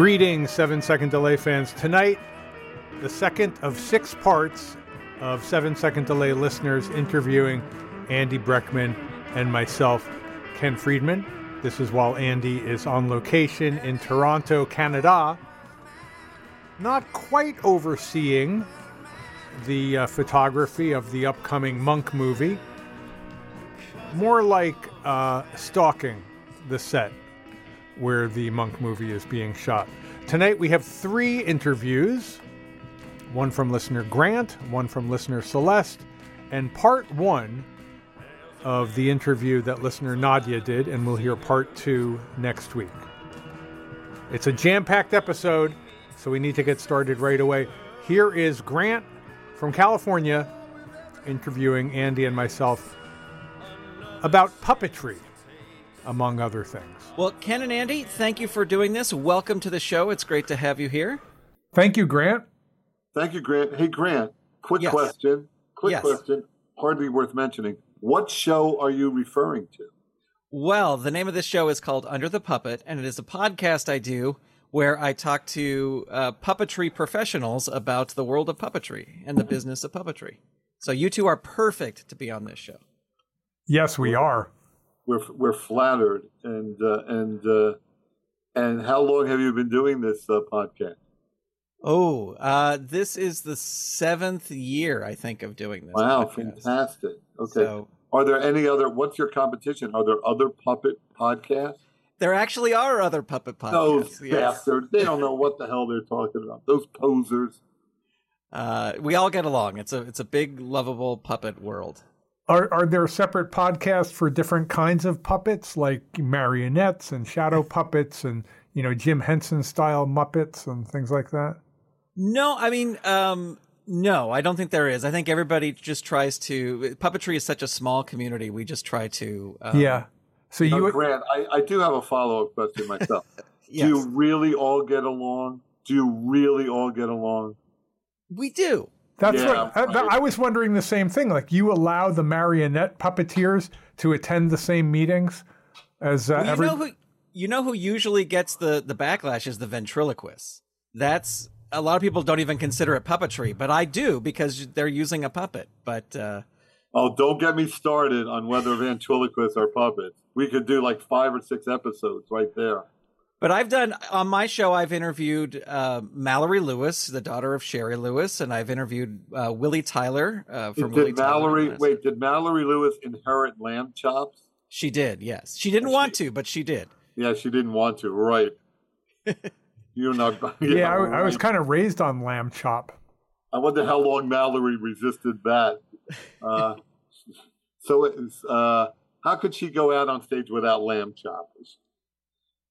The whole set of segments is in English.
Greetings, seven second delay fans. Tonight, the second of six parts of seven second delay listeners interviewing Andy Breckman and myself, Ken Friedman. This is while Andy is on location in Toronto, Canada, not quite overseeing the uh, photography of the upcoming Monk movie, more like uh, stalking the set where the Monk movie is being shot. Tonight we have three interviews one from listener Grant, one from listener Celeste, and part one of the interview that listener Nadia did, and we'll hear part two next week. It's a jam packed episode, so we need to get started right away. Here is Grant from California interviewing Andy and myself about puppetry, among other things. Well, Ken and Andy, thank you for doing this. Welcome to the show. It's great to have you here. Thank you, Grant. Thank you, Grant. Hey, Grant, quick Yes. question. Quick Yes. question, hardly worth mentioning. What show are you referring to? Well, the name of this show is called Under the Puppet, and it is a podcast I do where I talk to uh, puppetry professionals about the world of puppetry and the business of puppetry. So you two are perfect to be on this show. Yes, we are. We're we're flattered, and uh, and uh, and how long have you been doing this uh, podcast? Oh, uh, this is the seventh year, I think, of doing this. Wow, podcast. fantastic. Okay, So are there any other? What's your competition? Are there other puppet podcasts? there actually are other puppet podcasts. Those yes. bastards! They don't know what the hell they're talking about. Those posers. Uh, we all get along. It's a it's a big, lovable puppet world. Are, are there separate podcasts for different kinds of puppets, like marionettes and shadow puppets and, you know, Jim Henson style Muppets and things like that? No, I mean, um, no, I don't think there is. I think everybody just tries to. Puppetry is such a small community. We just try to. Um, yeah. So Now, you, Grant, I, I do have a follow up question myself. Yes, Do you really all get along? Do you really all get along? we do. That's Yeah, what I. I was wondering the same thing. Like, you allow the marionette puppeteers to attend the same meetings as uh, Well, you every. know who you know who usually gets the the backlash is the ventriloquist. That's a lot of people don't even consider it puppetry, but I do because they're using a puppet. But uh, Oh, don't get me started on whether ventriloquists are puppets. We could do like five or six episodes right there. But I've done on my show. I've interviewed uh, Mallory Lewis, the daughter of Shari Lewis, and I've interviewed uh, Willie Tyler uh, from Willie did Mallory Tyler. wait? Did Mallory Lewis inherit lamb chops? She did, yes. She didn't She- want to, but she did. Yeah, she didn't want to. Right. You're not. yeah, I, I was kind of raised on lamb chop. I wonder how long Mallory resisted that. Uh, so it is, uh, how could she go out on stage without lamb chops?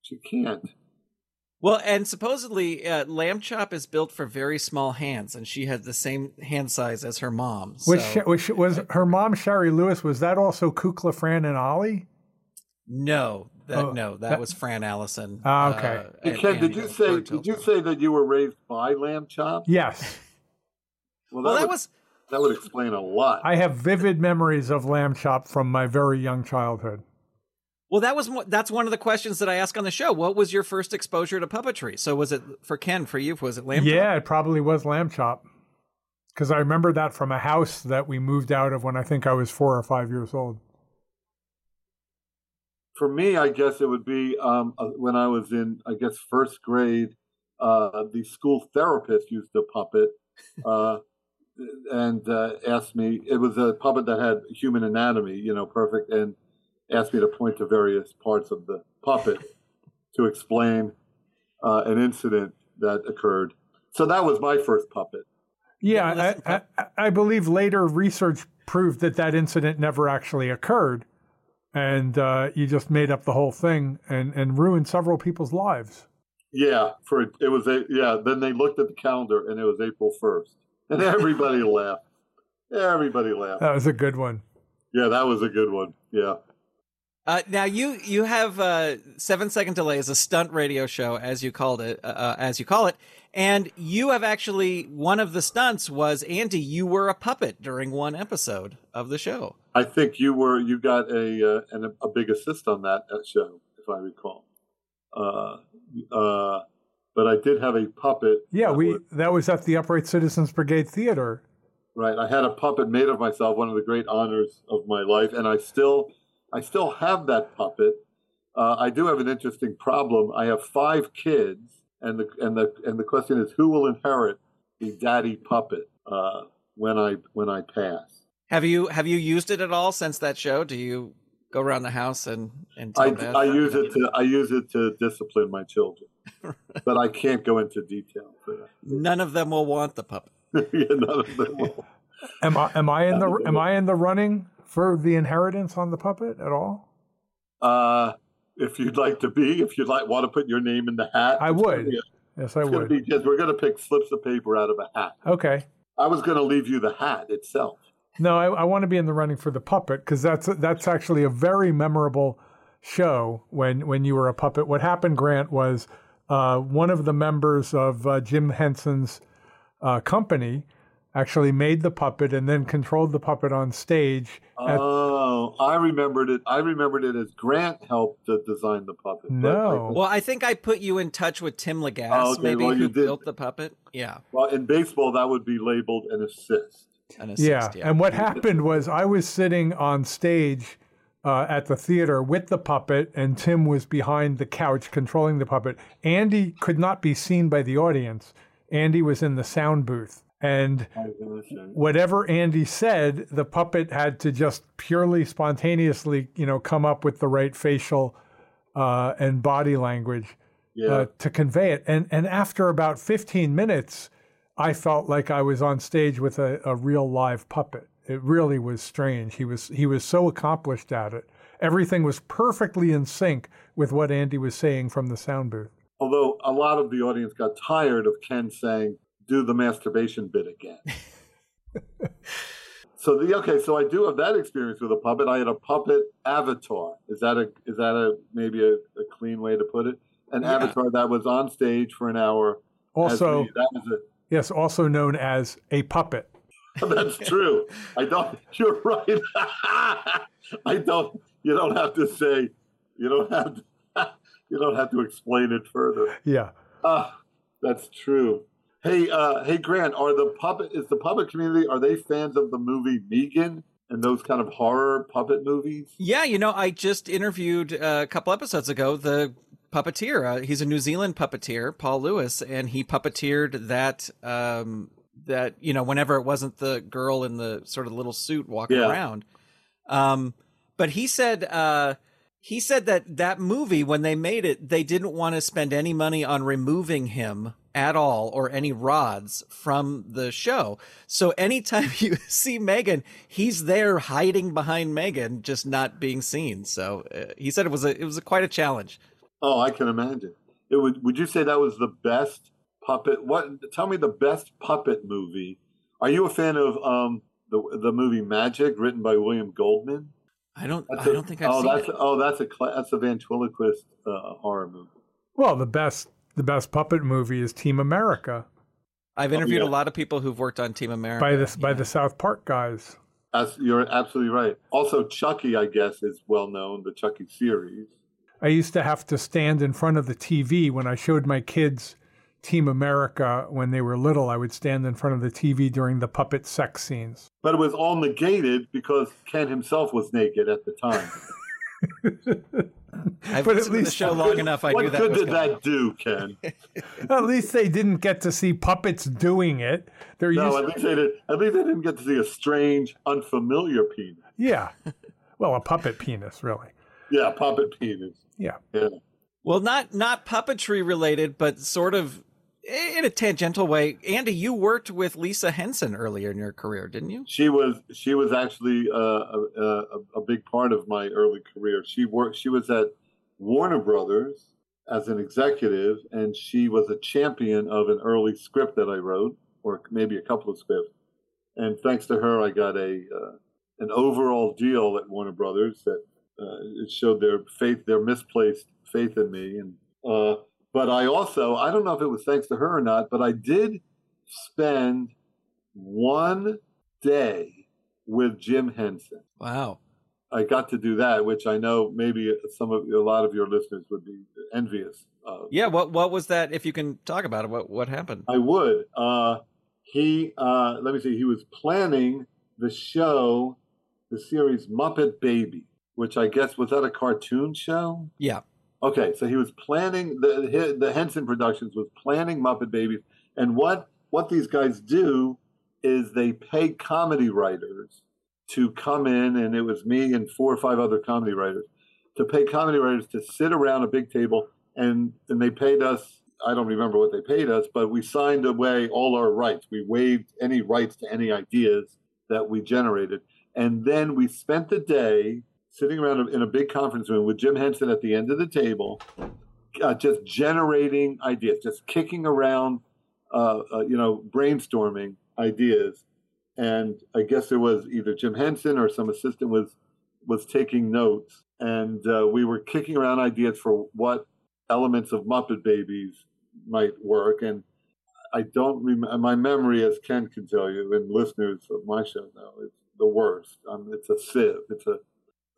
She can't. Well, and supposedly uh, Lamb Chop is built for very small hands, and she had the same hand size as her mom. So. Was, she, was, her mom Shari Lewis? Was that also Kukla, Fran, and Ollie? no, that Oh, no, that, that- was Fran Allison. Ah, okay. uh, and Ken, did you say did you say that you were raised by lamb Chop? Yes. Well, Well, that would, was that would explain a lot. I have vivid memories of lamb chop from my very young childhood. Well, that was that's one of the questions that I ask on the show. What was your first exposure to puppetry? So was it for Ken? For you, was it Lamb? Chop? Yeah, it probably was lamb chop. Because I remember that from a house that we moved out of when I think I was four or five years old. For me, I guess it would be um, uh, when I was in, I guess, first grade. Uh, the school therapist used a puppet uh, and uh, asked me. It was a puppet that had human anatomy, you know, perfect, and asked me to point to various parts of the puppet to explain uh, an incident that occurred. So that was my first puppet. Yeah, Yeah, I, I, I believe later research proved that that incident never actually occurred. And uh, you just made up the whole thing and, and ruined several people's lives. Yeah, for it was a yeah. Then they looked at the calendar and it was April first, and everybody laughed. Everybody laughed. That was a good one. Yeah, that was a good one. Yeah. Uh, now you you have uh, seven second delay is a stunt radio show as you called it uh, uh, as you call it, and you have actually one of the stunts was Andy. You were a puppet during one episode of the show. I think you were you got a uh, an, a big assist on that uh, show, if I recall. Uh, uh, but I did have a puppet. Yeah, that we was- that was at the Upright Citizens Brigade Theater. right. I had a puppet made of myself, one of the great honors of my life, and I still, I still have that puppet. Uh, I do have an interesting problem. I have five kids, and the and the and the question is, who will inherit the daddy puppet uh, when I when I pass? Have you have you used it at all since that show? Do you go around the house and and tell I, I use it to I use it to discipline my children, but I can't go into detail for that. None of them will want the puppet. yeah, none of them will. Am I am I in the am I in the running for the inheritance on the puppet at all? Uh, if you'd like to be, if you'd like, want to put your name in the hat, I would. be- Yes, I It's going to would. be just we're going to pick slips of paper out of a hat. Okay. I was going to leave you the hat itself. No, I, I want to be in the running for the puppet because that's that's actually a very memorable show when when you were a puppet. What happened, Grant, was uh, one of the members of uh, Jim Henson's uh, company actually made the puppet and then controlled the puppet on stage. At, Oh, I remembered it. I remembered it as Grant helped to design the puppet. No. I- Well, I think I put you in touch with Tim Lagasse, Oh, okay, maybe well, you who did. built the puppet. Yeah, well, in baseball, that would be labeled an assist. an assist. yeah. Yeah, and what happened was I was sitting on stage uh, at the theater with the puppet, and Tim was behind the couch controlling the puppet. Andy could not be seen by the audience. Andy was in the sound booth. And I was gonna say. whatever Andy said, the puppet had to just purely spontaneously, you know, come up with the right facial uh, and body language Yeah. uh, to convey it. And and after about 15 minutes, I felt like I was on stage with a, a real live puppet. It really was strange. He was he was so accomplished at it. Everything was perfectly in sync with what Andy was saying from the sound booth. Although a lot of the audience got tired of Ken saying, "Do the masturbation bit again." so the okay, so I do have that experience with a puppet. I had a puppet avatar. Is that a is that a maybe a, a clean way to put it? An Yeah. avatar that was on stage for an hour. Also, me. that was yes, also known as a puppet. That's true. I don't. You're right. I don't. You don't have to say. You don't have. To, you don't have to explain it further. Yeah. Ah, that's true. Hey, uh, hey, Grant. Are the puppet is the puppet community? Are they fans of the movie Megan and those kind of horror puppet movies? Yeah, you know, I just interviewed uh, a couple episodes ago the puppeteer. Uh, he's a New Zealand puppeteer, Paul Lewis, and he puppeteered that. Um, that you know, whenever it wasn't the girl in the sort of little suit walking Yeah. around. Um, but he said uh, he said that that movie when they made it, they didn't want to spend any money on removing him at all or any rods from the show. So anytime you see Megan, he's there hiding behind Megan, just not being seen. So uh, he said it was a it was a, quite a challenge. Oh, I can imagine. It would. Would you say that was the best puppet? What? Tell me the best puppet movie. Are you a fan of um the the movie Magic, written by William Goldman? I don't That's I a- don't think I've oh, seen that's it. oh, that's a that's a ventriloquist uh, horror movie. Well, the best the best puppet movie is Team America I've oh, interviewed yeah. a lot of people who've worked on Team America. by the by the South Park guys. That's, you're absolutely right. Also, Chucky, I guess, is well known. The Chucky series. I used to have to stand in front of the TV when I showed my kids Team America when they were little. I would stand in front of the TV during the puppet sex scenes. But it was all negated because Ken himself was naked at the time. I've but at listened to the least- show long enough. I what knew that good did coming. that do, Ken? At least they didn't get to see puppets doing it. They're No, used, at least they did. At least they didn't get to see a strange, unfamiliar penis. yeah. Well, a puppet penis, really. Yeah, puppet penis. Yeah. Yeah. Well, not not puppetry related, but sort of in a tangential way. Andy, you worked with Lisa Henson earlier in your career, didn't you? She was she was actually uh, a, a, big part of my early career. She worked. She was at Warner Brothers as an executive, and she was a champion of an early script that I wrote, or maybe a couple of scripts. And thanks to her, I got a uh, an overall deal at Warner Brothers that uh, it showed their faith, their misplaced faith in me. And uh, but I also I don't know if it was thanks to her or not, but I did spend one day with Jim Henson. Wow. I got to do that, which I know maybe some of a lot of your listeners would be envious of. Yeah, what what was that? If you can talk about it, what what happened? I would. Uh, he uh, let me see. He was planning the show, the series Muppet Baby, which I guess was that a cartoon show? Yeah. Okay, so he was planning the the Henson Productions was planning Muppet Babies, and what what these guys do is they pay comedy writers to come in, and it was me and four or five other comedy writers to pay comedy writers to sit around a big table, and and they paid us. I don't remember what they paid us, but we signed away all our rights. We waived any rights to any ideas that we generated, and then we spent the day sitting around in a big conference room with Jim Henson at the end of the table, uh, just generating ideas, just kicking around, uh, uh, you know, brainstorming ideas and I guess it was either Jim Henson or some assistant was was taking notes, and uh, we were kicking around ideas for what elements of Muppet Babies might work. And I don't remember my memory, as Ken can tell you, and listeners of my show know, it's the worst. Um, it's a sieve. It's a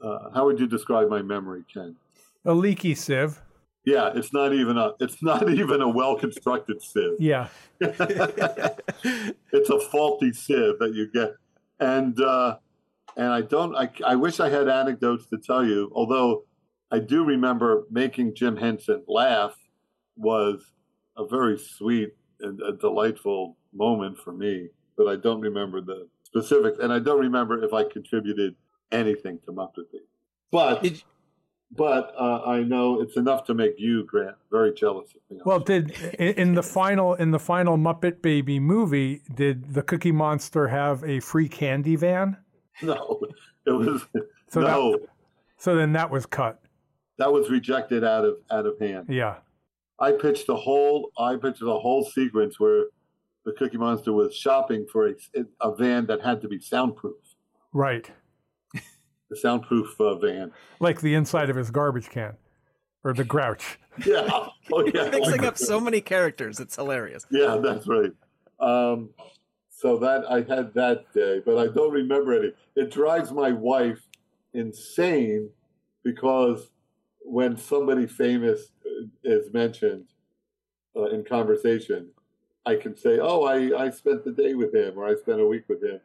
uh, how would you describe my memory, Ken? A leaky sieve. Yeah, it's not even a it's not even a well constructed sieve. Yeah, it's a faulty sieve that you get, and uh, and I don't. I, I wish I had anecdotes to tell you. Although I do remember making Jim Henson laugh was a very sweet and a delightful moment for me. But I don't remember the specifics, and I don't remember if I contributed anything to Muppet But did, but uh, I know it's enough to make you, Grant, very jealous of me. Well, did in the final in the final Muppet Baby movie, did the Cookie Monster have a free candy van? No, it was so no. That, so then that was cut. That was rejected out of out of hand. Yeah, I pitched the whole. I pitched the whole sequence where the Cookie Monster was shopping for a, a van that had to be soundproof. Right the soundproof uh, van, like the inside of his garbage can, or the grouch. yeah, oh, yeah. mixing up so many characters. It's hilarious. Yeah, that's right. Um, so that I had that day, but I don't remember any. It drives my wife insane because when somebody famous is mentioned uh, in conversation, I can say, "Oh, I, I spent the day with him," or "I spent a week with him,"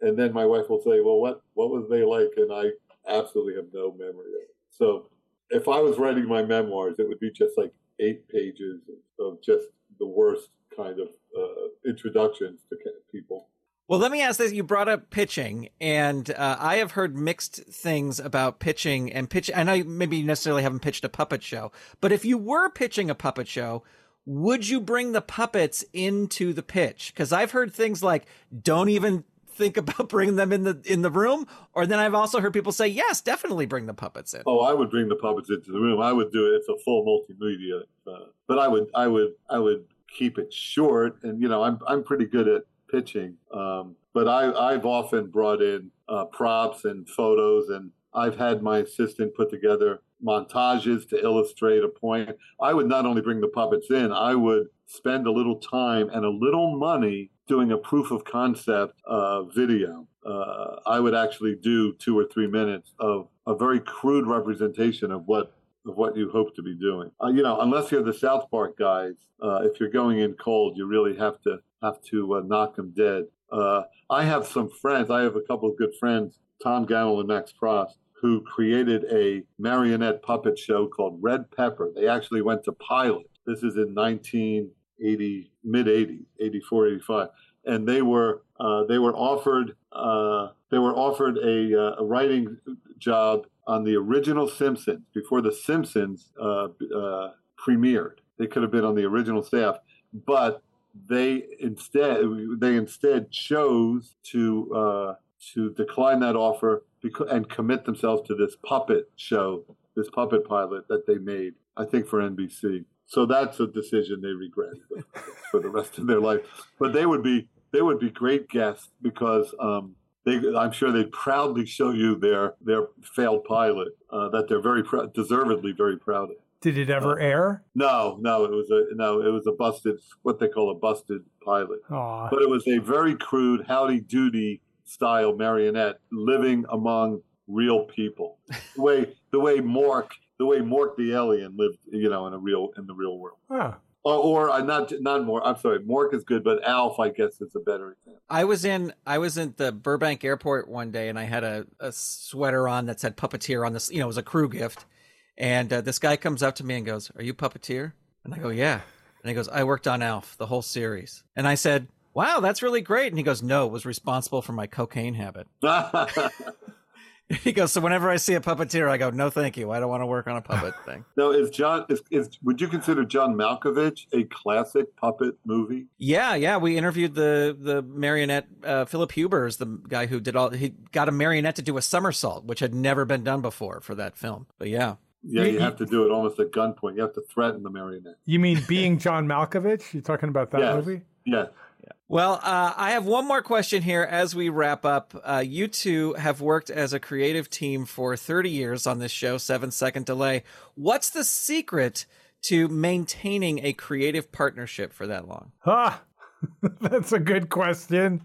and then my wife will say, "Well, what what was they like?" And I absolutely have no memory of it. So if I was writing my memoirs, it would be just like eight pages of just the worst kind of uh, introductions to people. Well, let me ask this. You brought up pitching, and uh, I have heard mixed things about pitching and pitch. I know maybe you necessarily haven't pitched a puppet show, but if you were pitching a puppet show, would you bring the puppets into the pitch? Because I've heard things like, don't even think about bringing them in the in the room? Or then I've also heard people say, yes, definitely bring the puppets in. Oh, I would bring the puppets into the room. I would do it. It's a full multimedia, uh, but I would I would I would keep it short. And you know, I'm I'm pretty good at pitching, um, but I I've often brought in uh, props and photos, and I've had my assistant put together montages to illustrate a point. I would not only bring the puppets in, I would spend a little time and a little money doing a proof of concept uh, video. Uh, I would actually do two or three minutes of a very crude representation of what of what you hope to be doing. Uh, you know, unless you're the South Park guys, uh, if you're going in cold, you really have to have to uh, knock them dead. Uh, I have some friends. I have a couple of good friends, Tom Gammill and Max Pross, who created a marionette puppet show called Red Pepper. They actually went to pilot. This is in 1980, mid 80s, 84, 85. And they were uh, they were offered uh, they were offered a, uh, a, writing job on the original Simpsons before the Simpsons uh, uh, premiered. They could have been on the original staff, but they instead they instead chose to uh, to decline that offer and commit themselves to this puppet show, this puppet pilot that they made, I think for NBC. So that's a decision they regret for the rest of their life. But they would be they would be great guests because um, they, I'm sure they'd proudly show you their their failed pilot uh, that they're very pr- deservedly very proud of. Did it ever uh, air? No, no. It was a no. It was a busted, what they call a busted pilot. Aww. But it was a very crude Howdy Doody style marionette living among real people. The way the way Mork the way Mork the alien lived, you know, in a real in the real world. Huh. Or, or uh, not not Mork. I'm sorry, Mork is good, but Alf, I guess, is a better example. I was in I was in the Burbank airport one day and I had a, a sweater on that said puppeteer on this you know it was a crew gift and uh, this guy comes up to me and goes are you puppeteer and I go yeah and he goes I worked on Alf the whole series and I said wow that's really great and he goes no was responsible for my cocaine habit he goes so whenever I see a puppeteer I go no thank you I don't want to work on a puppet thing No, is John is, is would you consider John Malkovich a classic puppet movie? yeah yeah we interviewed the the marionette uh, Philip Huber is the guy who did all he got a marionette to do a somersault which had never been done before for that film but yeah Yeah, You- you have to do it almost at gunpoint. You have to threaten the marionette. You mean being John Malkovich? You're talking about that Yes. movie? Yeah. Well, uh, I have one more question here as we wrap up. Uh, you two have worked as a creative team for 30 years on this show, Seven Second Delay. What's the secret to maintaining a creative partnership for that long? Ah, that's a good question.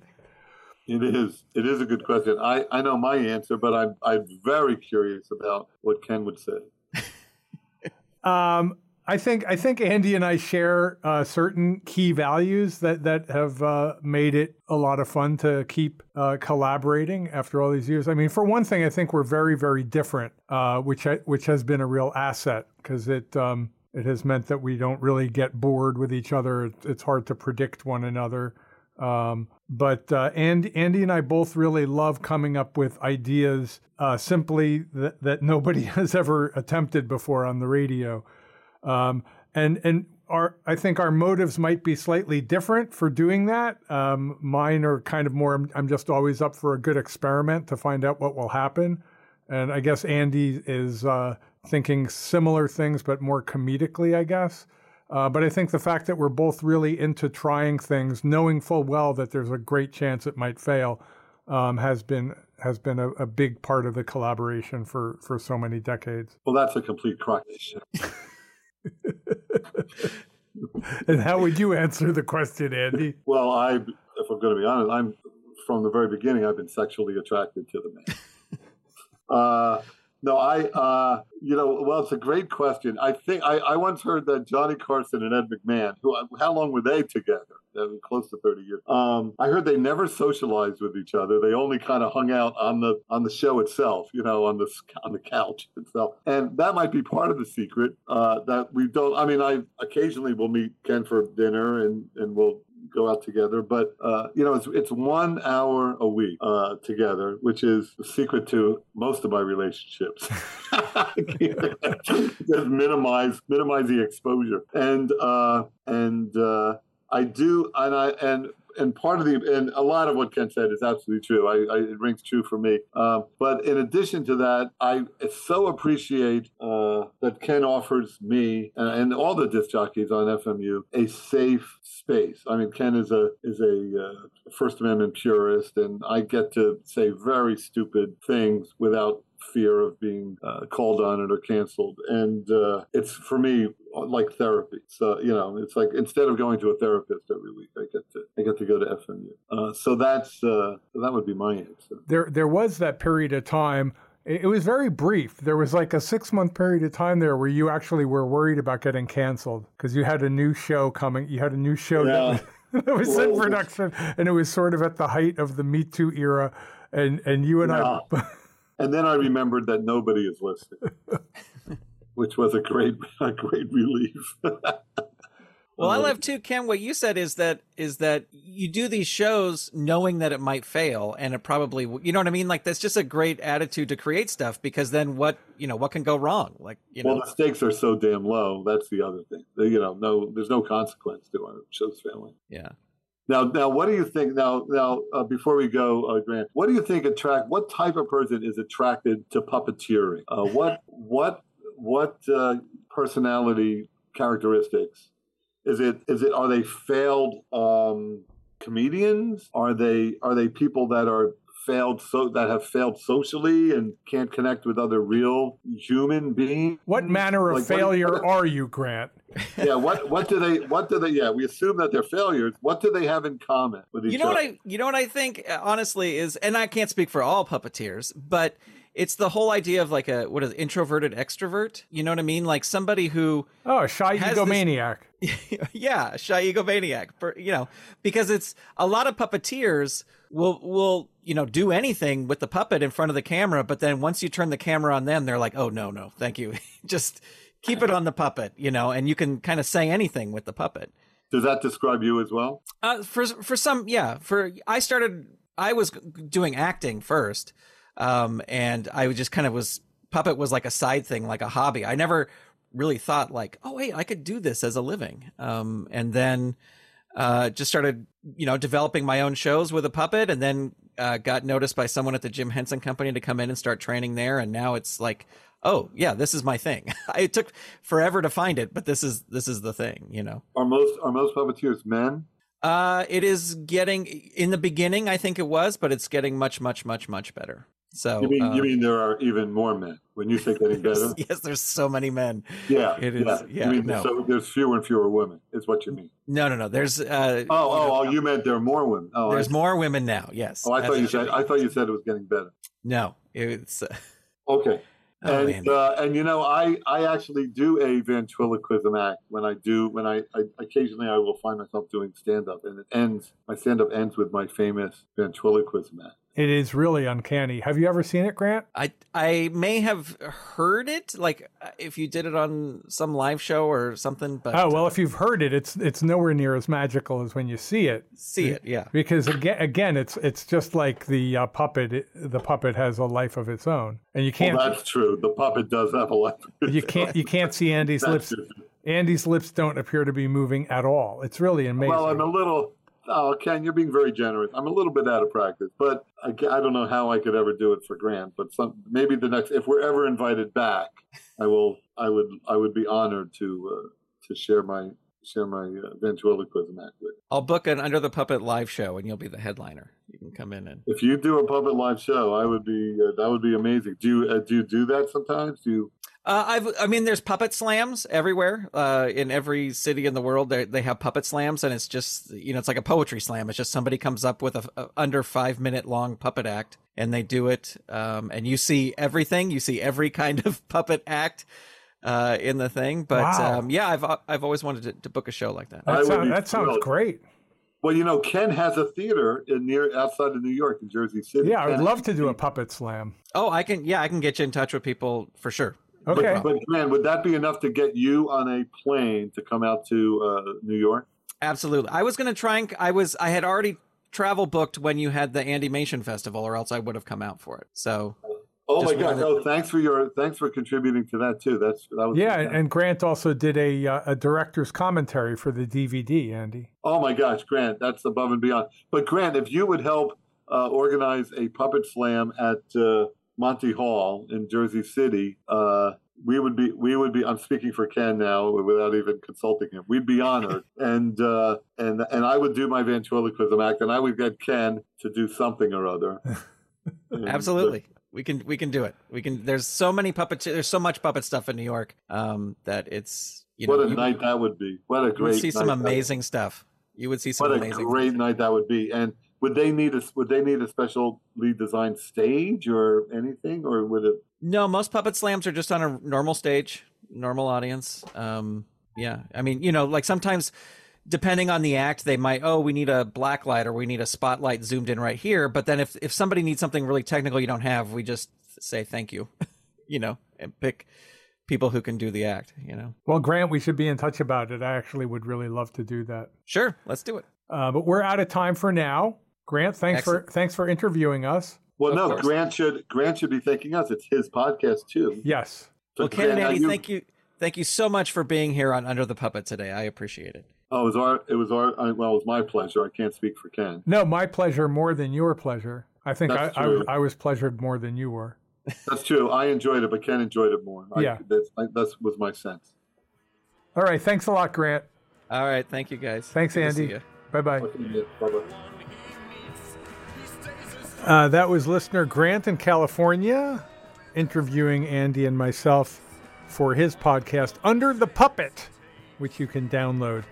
It is. It is a good question. I, I know my answer, but I'm I'm very curious about what Ken would say. Um, I think I think Andy and I share uh, certain key values that that have uh, made it a lot of fun to keep uh, collaborating after all these years. I mean, for one thing, I think we're very very different, uh, which I, which has been a real asset because it um, it has meant that we don't really get bored with each other. It's hard to predict one another. Um, but uh, and Andy and I both really love coming up with ideas uh, simply that nobody has ever attempted before on the radio. Um, and and our I think our motives might be slightly different for doing that. Um, mine are kind of more. I'm, I'm just always up for a good experiment to find out what will happen. And I guess Andy is uh, thinking similar things, but more comedically, I guess. Uh, but I think the fact that we're both really into trying things, knowing full well that there's a great chance it might fail, um, has been has been a, a big part of the collaboration for for so many decades. Well, that's a complete crock. And how would you answer the question, Andy? Well, I, if I'm going to be honest, I'm from the very beginning. I've been sexually attracted to the man. uh, no, I, uh, you know, well, it's a great question. I think I, I once heard that Johnny Carson and Ed McMahon, who, how long were they together? Close to 30 years. Um, I heard they never socialized with each other. They only kind of hung out on the on the show itself, you know, on the on the couch itself. And that might be part of the secret uh, that we don't. I mean, I occasionally will meet Ken for dinner and and we'll go out together. But uh, you know, it's it's one hour a week uh, together, which is the secret to most of my relationships. Just minimize minimize the exposure, and uh, and uh, I do, and I and. And part of the and a lot of what Ken said is absolutely true. I, I it rings true for me. Um, but in addition to that, I so appreciate uh, that Ken offers me and, and all the disc jockeys on FMU a safe space. I mean, Ken is a is a uh, First Amendment purist, and I get to say very stupid things without fear of being uh, called on it or canceled. And uh, it's for me like therapy. So you know, it's like instead of going to a therapist every week, I get I get to go to FMU. Uh, so that's uh, that would be my answer. There, there was that period of time. It was very brief. There was like a six month period of time there where you actually were worried about getting canceled because you had a new show coming. You had a new show Yeah. that, that was in production, and it was sort of at the height of the Me Too era. And and you and I, And then I remembered that nobody is listening, which was a great a great relief. Well, I Um, love too, Ken. What you said is that is that you do these shows knowing that it might fail, and it probably, you know what I mean. Like that's just a great attitude to create stuff because then what you know what can go wrong? Like you know, well, the stakes are so damn low. That's the other thing. You know, no, there's no consequence to our Shows failing. yeah. Now, now, what do you think? Now, now, uh, before we go, uh, Grant, what do you think attract? What type of person is attracted to puppeteering? Uh, what, what, what uh, personality characteristics is it? Is it? Are they failed um, comedians? Are they? Are they people that are failed so that have failed socially and can't connect with other real human beings? what manner of Like, failure what- are you, Grant? yeah. What? What do they? What do they? Yeah. We assume that they're failures. What do they have in common with each You know other? what I you know what I think uh, honestly is and I can't speak for all puppeteers, but it's the whole idea of like a what is it, introverted extrovert. You know what I mean? Like somebody who Oh, a shy Has this- egomaniac. yeah, shy egomaniac. For, you know, because it's a lot of puppeteers will will you know do anything with the puppet in front of the camera, but then once you turn the camera on them, they're like, oh no no, thank you, just keep it on the puppet, you know, and you can kind of say anything with the puppet. Does that describe you as well? Uh, for for some, yeah. For I started, I was doing acting first, um, and I just kind of was puppet was like a side thing, like a hobby. I never really thought like, oh wait, I could do this as a living. Um, and then uh, just started, you know, developing my own shows with a puppet, and then uh, got noticed by someone at the Jim Henson Company to come in and start training there. And now it's like, oh yeah, this is my thing. it took forever to find it, but this is this is the thing, you know. Are most are most puppeteers men? Uh, it is getting in the beginning. I think it was, but it's getting much, much, much, much better. So You mean uh, you mean there are even more men when you say getting better? yes, there's so many men. Yeah, It is- Yeah, yeah, You mean no. so there's fewer and fewer women? Is what you mean? No, no, no. There's uh, Oh, oh, oh! You meant there are more women. Oh, there's more women now. Yes. oh, I thought you said be. I thought you said it was getting better. no. It's uh, Okay. oh, and uh, and you know I I actually do a ventriloquism act when I do when I, I occasionally I will find myself doing stand up and it ends my stand up ends with my famous ventriloquism act. It is really uncanny. Have you ever seen it, Grant? I I may have heard it, like uh, if you did it on some live show or something. But Oh well, if you've heard it, it's it's nowhere near as magical as when you see it. see it, yeah. Because again, again, it's it's just like the uh, puppet. It, the puppet has a life of its own, and you can't Well, that's true. The puppet does have a life. you can't you can't see Andy's lips. true. Andy's lips don't appear to be moving at all. It's really amazing. Well, I'm a little. Oh, Ken, you're being very generous. I'm a little bit out of practice, but I, I don't know how I could ever do it for Grant. But some maybe the next, if we're ever invited back, I will. I would. I would be honored to uh, to share my share my uh, ventriloquism act with. I'll book an Under the Puppet live show, and you'll be the headliner. You can come in and If you do a puppet live show, I would be. Uh, that would be amazing. Do you uh, do you do that sometimes? Do you? Uh, I've, I mean, there's puppet slams everywhere. Uh, in every city in the world, they they have puppet slams, and it's just you know, it's like a poetry slam. It's just somebody comes up with a, a under five minute long puppet act, and they do it. Um, and you see everything. You see every kind of puppet act. Uh, in the thing, but Wow. um, yeah, I've I've always wanted to, to book a show like that. I that, sound, that sounds thrilled. great. Well, you know, Ken has a theater in near outside of New York, in Jersey City. Yeah, I would Ken- love to do a puppet slam. Oh, I can yeah, I can get you in touch with people for sure. Okay. But, but man, would that be enough to get you on a plane to come out to uh, New York? Absolutely. I was going to try and I was I had already travel booked when you had the Animation Festival, or else I would have come out for it. So Oh Just my God! No, Oh, thanks for your thanks for contributing to that too. That's that was Yeah, and Grant also did a uh, a director's commentary for the DVD. Andy. Oh my gosh, Grant, that's above and beyond. But Grant, if you would help uh, organize a puppet slam at uh, Monty Hall in Jersey City, uh, we would be we would be. I'm speaking for Ken now without even consulting him. We'd be honored, and uh, and and I would do my ventriloquism act, and I would get Ken to do something or other. And, uh, absolutely, we can we can do it. We can. There's so many puppet. There's so much puppet stuff in New York um, that it's you know what a you, night that would be! What a great night. you would great see some amazing stuff. You would see some What a great things. night that would be! And would they need a would they need a special lead design stage or anything, or would it? No, most puppet slams are just on a normal stage, normal audience. Um, yeah, I mean, you know, like sometimes depending on the act, they might, oh, we need a black light or we need a spotlight zoomed in right here. But then if if somebody needs something really technical you don't have, we just say thank you, you know, and pick people who can do the act. You know, Well, Grant, we should be in touch about it. I actually would really love to do that. sure, let's do it. Uh, but we're out of time for now. Grant, thanks for thanks for interviewing us. Well, Of no, course. Grant should Grant should be thanking us. It's his podcast too. Yes. So Well, Ken and Andy, you- thank you. Thank you so much for being here on Under the Puppet today. I appreciate it. Oh, it was our it was our I- well, it was my pleasure. I can't speak for Ken. No, my pleasure more than your pleasure. I think I, That's I. I was pleasured more than you were. That's true. I enjoyed it, but Ken enjoyed it more. Yeah. that's I, that was my sense. All right. Thanks a lot, Grant. All right, thank you guys. Thanks, Good Andy. Bye bye. Bye-bye. Uh, that was listener Grant in California interviewing Andy and myself for his podcast Under the Puppet, which you can download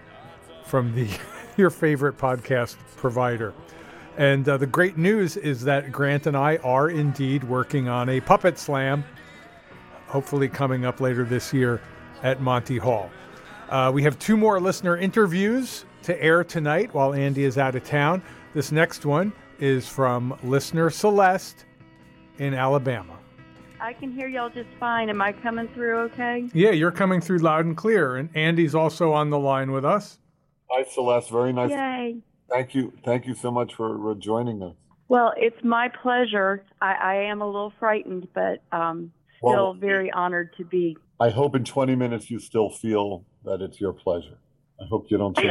from the your favorite podcast provider. And uh, the great news is that Grant and I are indeed working on a puppet slam, hopefully coming up later this year at Monty Hall. Uh, we have two more listener interviews to air tonight while Andy is out of town. This next one is from listener Celeste in Alabama. I can hear y'all just fine. Am I coming through okay? Yeah, you're coming through loud and clear. And Andy's also on the line with us. Hi, Celeste. Very nice. Yay. Thank you. Thank you so much for joining us. Well, it's my pleasure. I, I am a little frightened, but um, still Well- very honored to be. I hope in 20 minutes you still feel that it's your pleasure. I hope you don't.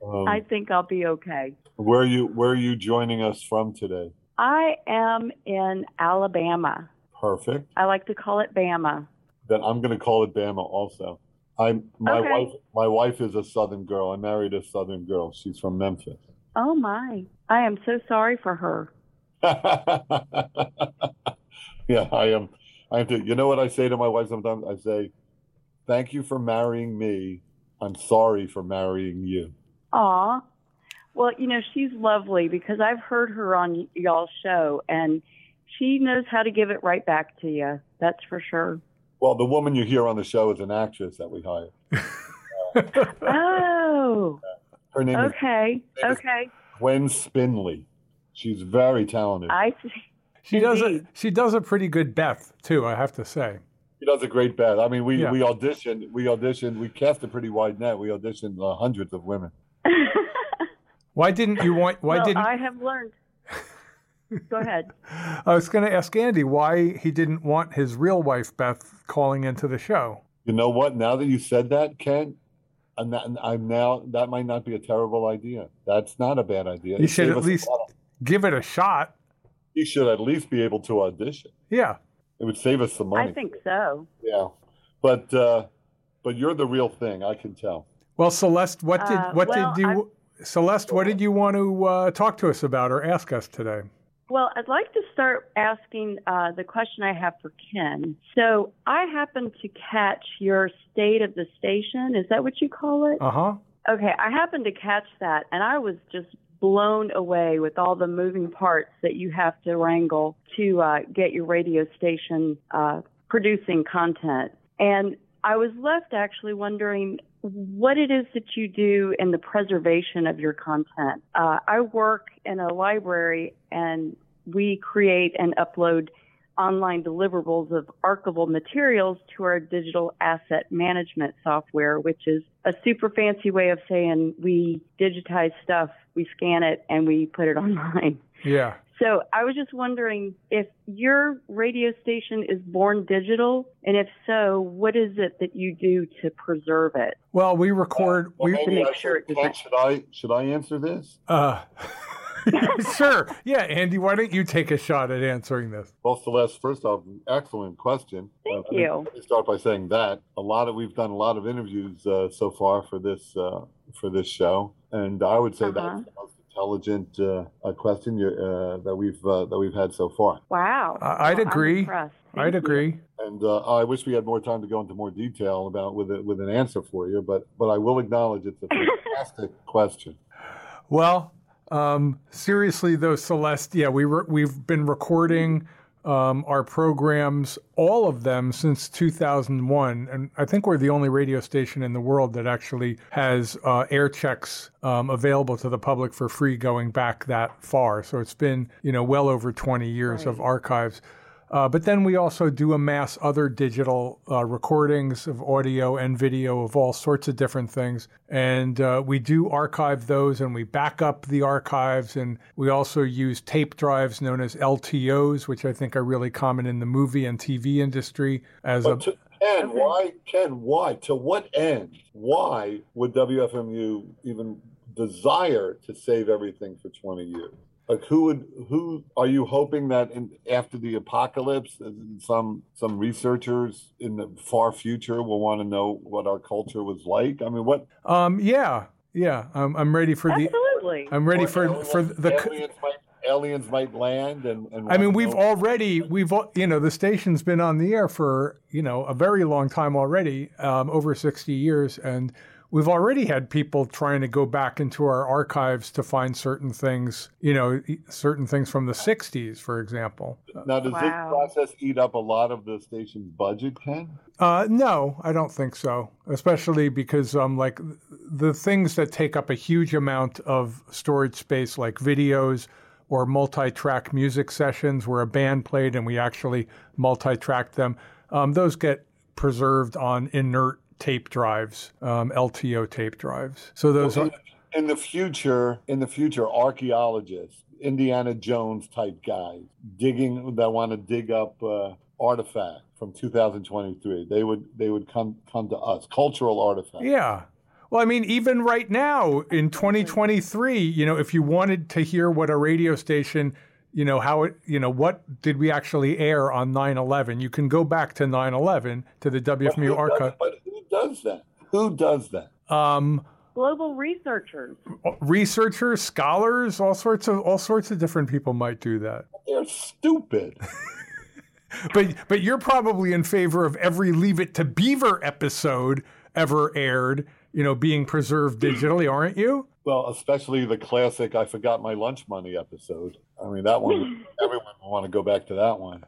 Um, I think I'll be okay. where are you Where are you joining us from today? I am in Alabama. Perfect. I like to call it Bama. Then I'm going to call it Bama also. I'm my Okay. wife. My wife is a Southern girl. I married a Southern girl. She's from Memphis. Oh my! I am so sorry for her. yeah, I am. I have to. You know what I say to my wife sometimes? I say, "Thank you for marrying me. I'm sorry for marrying you." Aw. Well, you know, she's lovely because I've heard her on y- y'all's show and she knows how to give it right back to you. That's for sure. Well, the woman you hear on the show is an actress that we hired. Oh, Her name is okay. name is- Okay. Gwen Spinley. She's very talented. I see. She does a she does a pretty good Beth too, I have to say. She does a great bet. I mean, we, Yeah. we auditioned, we auditioned, we cast a pretty wide net. We auditioned uh, hundreds of women. Why didn't you want? Why well, didn't I have learned. Go ahead. I was going to ask Andy why he didn't want his real wife Beth calling into the show. You know what? Now that you said that, Ken, I'm, not, I'm now that might not be a terrible idea. That's not a bad idea. You It should at least give it a shot. you should at least be able to audition. Yeah. It would save us some money. I think so. Yeah, but uh, but you're the real thing. I can tell. Well, Celeste, what did Uh, what well, did you Celeste, what did you want to uh, talk to us about or ask us today? Well, I'd like to start asking uh, the question I have for Ken. So I happened to catch your state of the station. Is that what you call it? Uh huh. Okay, I happened to catch that, and I was just blown away with all the moving parts that you have to wrangle to uh, get your radio station uh, producing content. And I was left actually wondering what it is that you do in the preservation of your content. Uh, I work in a library, and we create and upload online deliverables of archival materials to our digital asset management software, which is a super fancy way of saying we digitize stuff, we scan it, and we put it online. Yeah. So I was just wondering if your radio station is born digital, and if so, what is it that you do to preserve it? Well, we record. Well, we maybe make I sure should, it should I should I answer this? uh, sure. Yeah, Andy, why don't you take a shot at answering this? Well, Celeste, first off, excellent question. Thank Uh, let me- you. Let me start by saying that a lot of we've done a lot of interviews uh, so far for this uh, for this show, and I would say Uh-huh. that's the most intelligent uh, uh, question you, uh, that we've uh, that we've had so far. Wow. I- I'd Well, agree. I'd you. agree. And uh, I wish we had more time to go into more detail about with a, with an answer for you, but but I will acknowledge it's a fantastic question. Well, um, seriously though, Celeste, yeah, we re- we've been recording um, our programs, all of them since 2001, and I think we're the only radio station in the world that actually has uh, air checks um, available to the public for free going back that far. So it's been you know well over 20 years of archives. Uh, but then we also do amass other digital uh, recordings of audio and video of all sorts of different things. And uh, we do archive those and we back up the archives. And we also use tape drives known as LTOs, which I think are really common in the movie and TV industry as a. But to, Ken, why Ken, why to what end? Why would WFMU even desire to save everything for 20 years? Like who would who are you hoping that in, after the apocalypse, uh, some some researchers in the far future will want to know what our culture was like? I mean, what Um, yeah, yeah. I'm, I'm ready for the. Absolutely. I'm ready or for aliens- for the. aliens might aliens might land and, and I mean, we've know- already, we've, al- you know, the station's been on the air for, you know, a very long time already, um, over 60 years. And we've already had people trying to go back into our archives to find certain things, you know, certain things from the 60s, for example. Now, does Wow. this process eat up a lot of the station's budget, Ken? Uh, no, I don't think so. Especially because um, like the things that take up a huge amount of storage space, like videos or multi-track music sessions where a band played and we actually multi-tracked them, um, those get preserved on inert tape drives, um, LTO tape drives. So those are in, in the future, in the future, archaeologists, Indiana Jones type guys, digging that want to dig up uh, artifacts from 2023. They would they would come come to us, cultural artifacts. Yeah. Well, I mean, even right now in 2023, you know, if you wanted to hear what a radio station, you know, how it, you know, what did we actually air on 9 11, you can go back to 9 11 to the WFMU archive. but does that? Who does that? Um, Global researchers. researchers, scholars, all sorts of all sorts of different people might do that. They're stupid. But but you're probably in favor of every Leave It to Beaver episode ever aired, you know, being preserved digitally, aren't you? Well, especially the classic "I forgot my lunch money" episode. I mean, that one. everyone will want to go back to that one.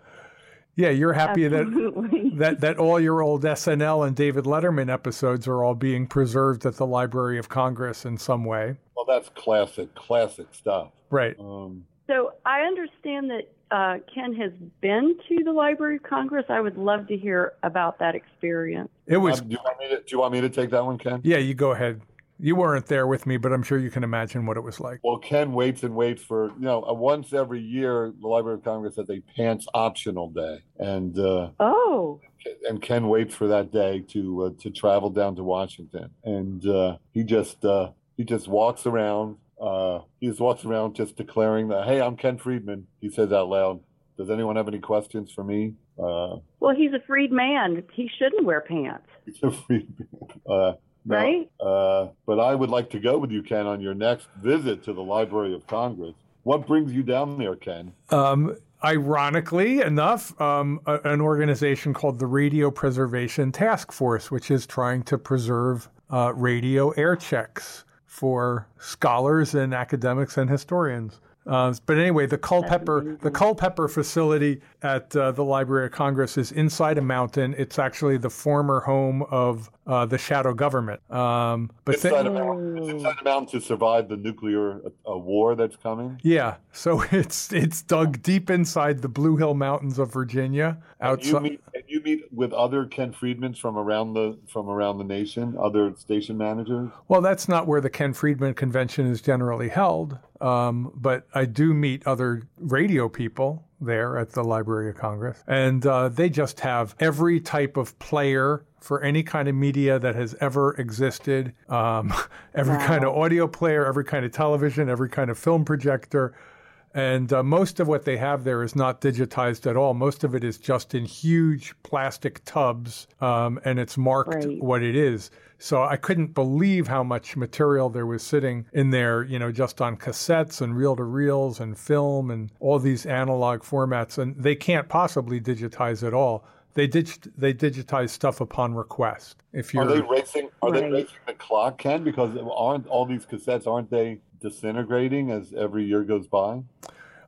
Yeah, you're happy that Absolutely. that that all your old SNL and David Letterman episodes are all being preserved at the Library of Congress in some way. Well, that's classic, classic stuff. Right. Um, So I understand that uh, Ken has been to the Library of Congress. I would love to hear about that experience. It was um, do you want me to? Do you want me to take that one, Ken? Yeah, you go ahead. You weren't there with me, but I'm sure you can imagine what it was like. Well, Ken waits and waits for you know uh, once every year the Library of Congress has a pants optional day, and uh, Oh, and Ken waits for that day to uh, to travel down to Washington, and uh, he just uh, he just walks around. Uh, he just walks around just declaring that, "Hey, I'm Ken Friedman." He says out loud, "Does anyone have any questions for me?" Uh, well, he's a freed man. He shouldn't wear pants, he's a Friedman. Uh, no, right? Uh, but I would like to go with you, Ken, on your next visit to the Library of Congress. What brings you down there, Ken? Um, ironically enough, um, a, an organization called the Radio Preservation Task Force, which is trying to preserve uh, radio air checks for scholars and academics and historians. Uh, but anyway, the Culpeper the Culpeper facility at uh, the Library of Congress is inside a mountain. It's actually the former home of uh, the shadow government. Um, but It's th- inside, a mountain, it's inside a mountain to survive the nuclear uh, war that's coming. yeah, so it's it's dug deep inside the Blue Hill Mountains of Virginia. And you Outside, meet and you meet with other Ken Friedmans from around the from around the nation, other station managers. Well, that's not where the Ken Friedman Convention is generally held, um, but I do meet other radio people there at the Library of Congress, and uh, they just have every type of player for any kind of media that has ever existed, um, every kind of audio player, every kind of television, every kind of film projector. And uh, most of what they have there is not digitized at all. Most of it is just in huge plastic tubs, um, and it's marked Right. what it is. So I couldn't believe how much material there was sitting in there, you know, just on cassettes and reel to reels and film and all these analog formats. And they can't possibly digitize it all. They dig- they digitize stuff upon request. If you're Are they racing? Are they Right. racing the clock, Ken? Because aren't all these cassettes aren't they disintegrating as every year goes by?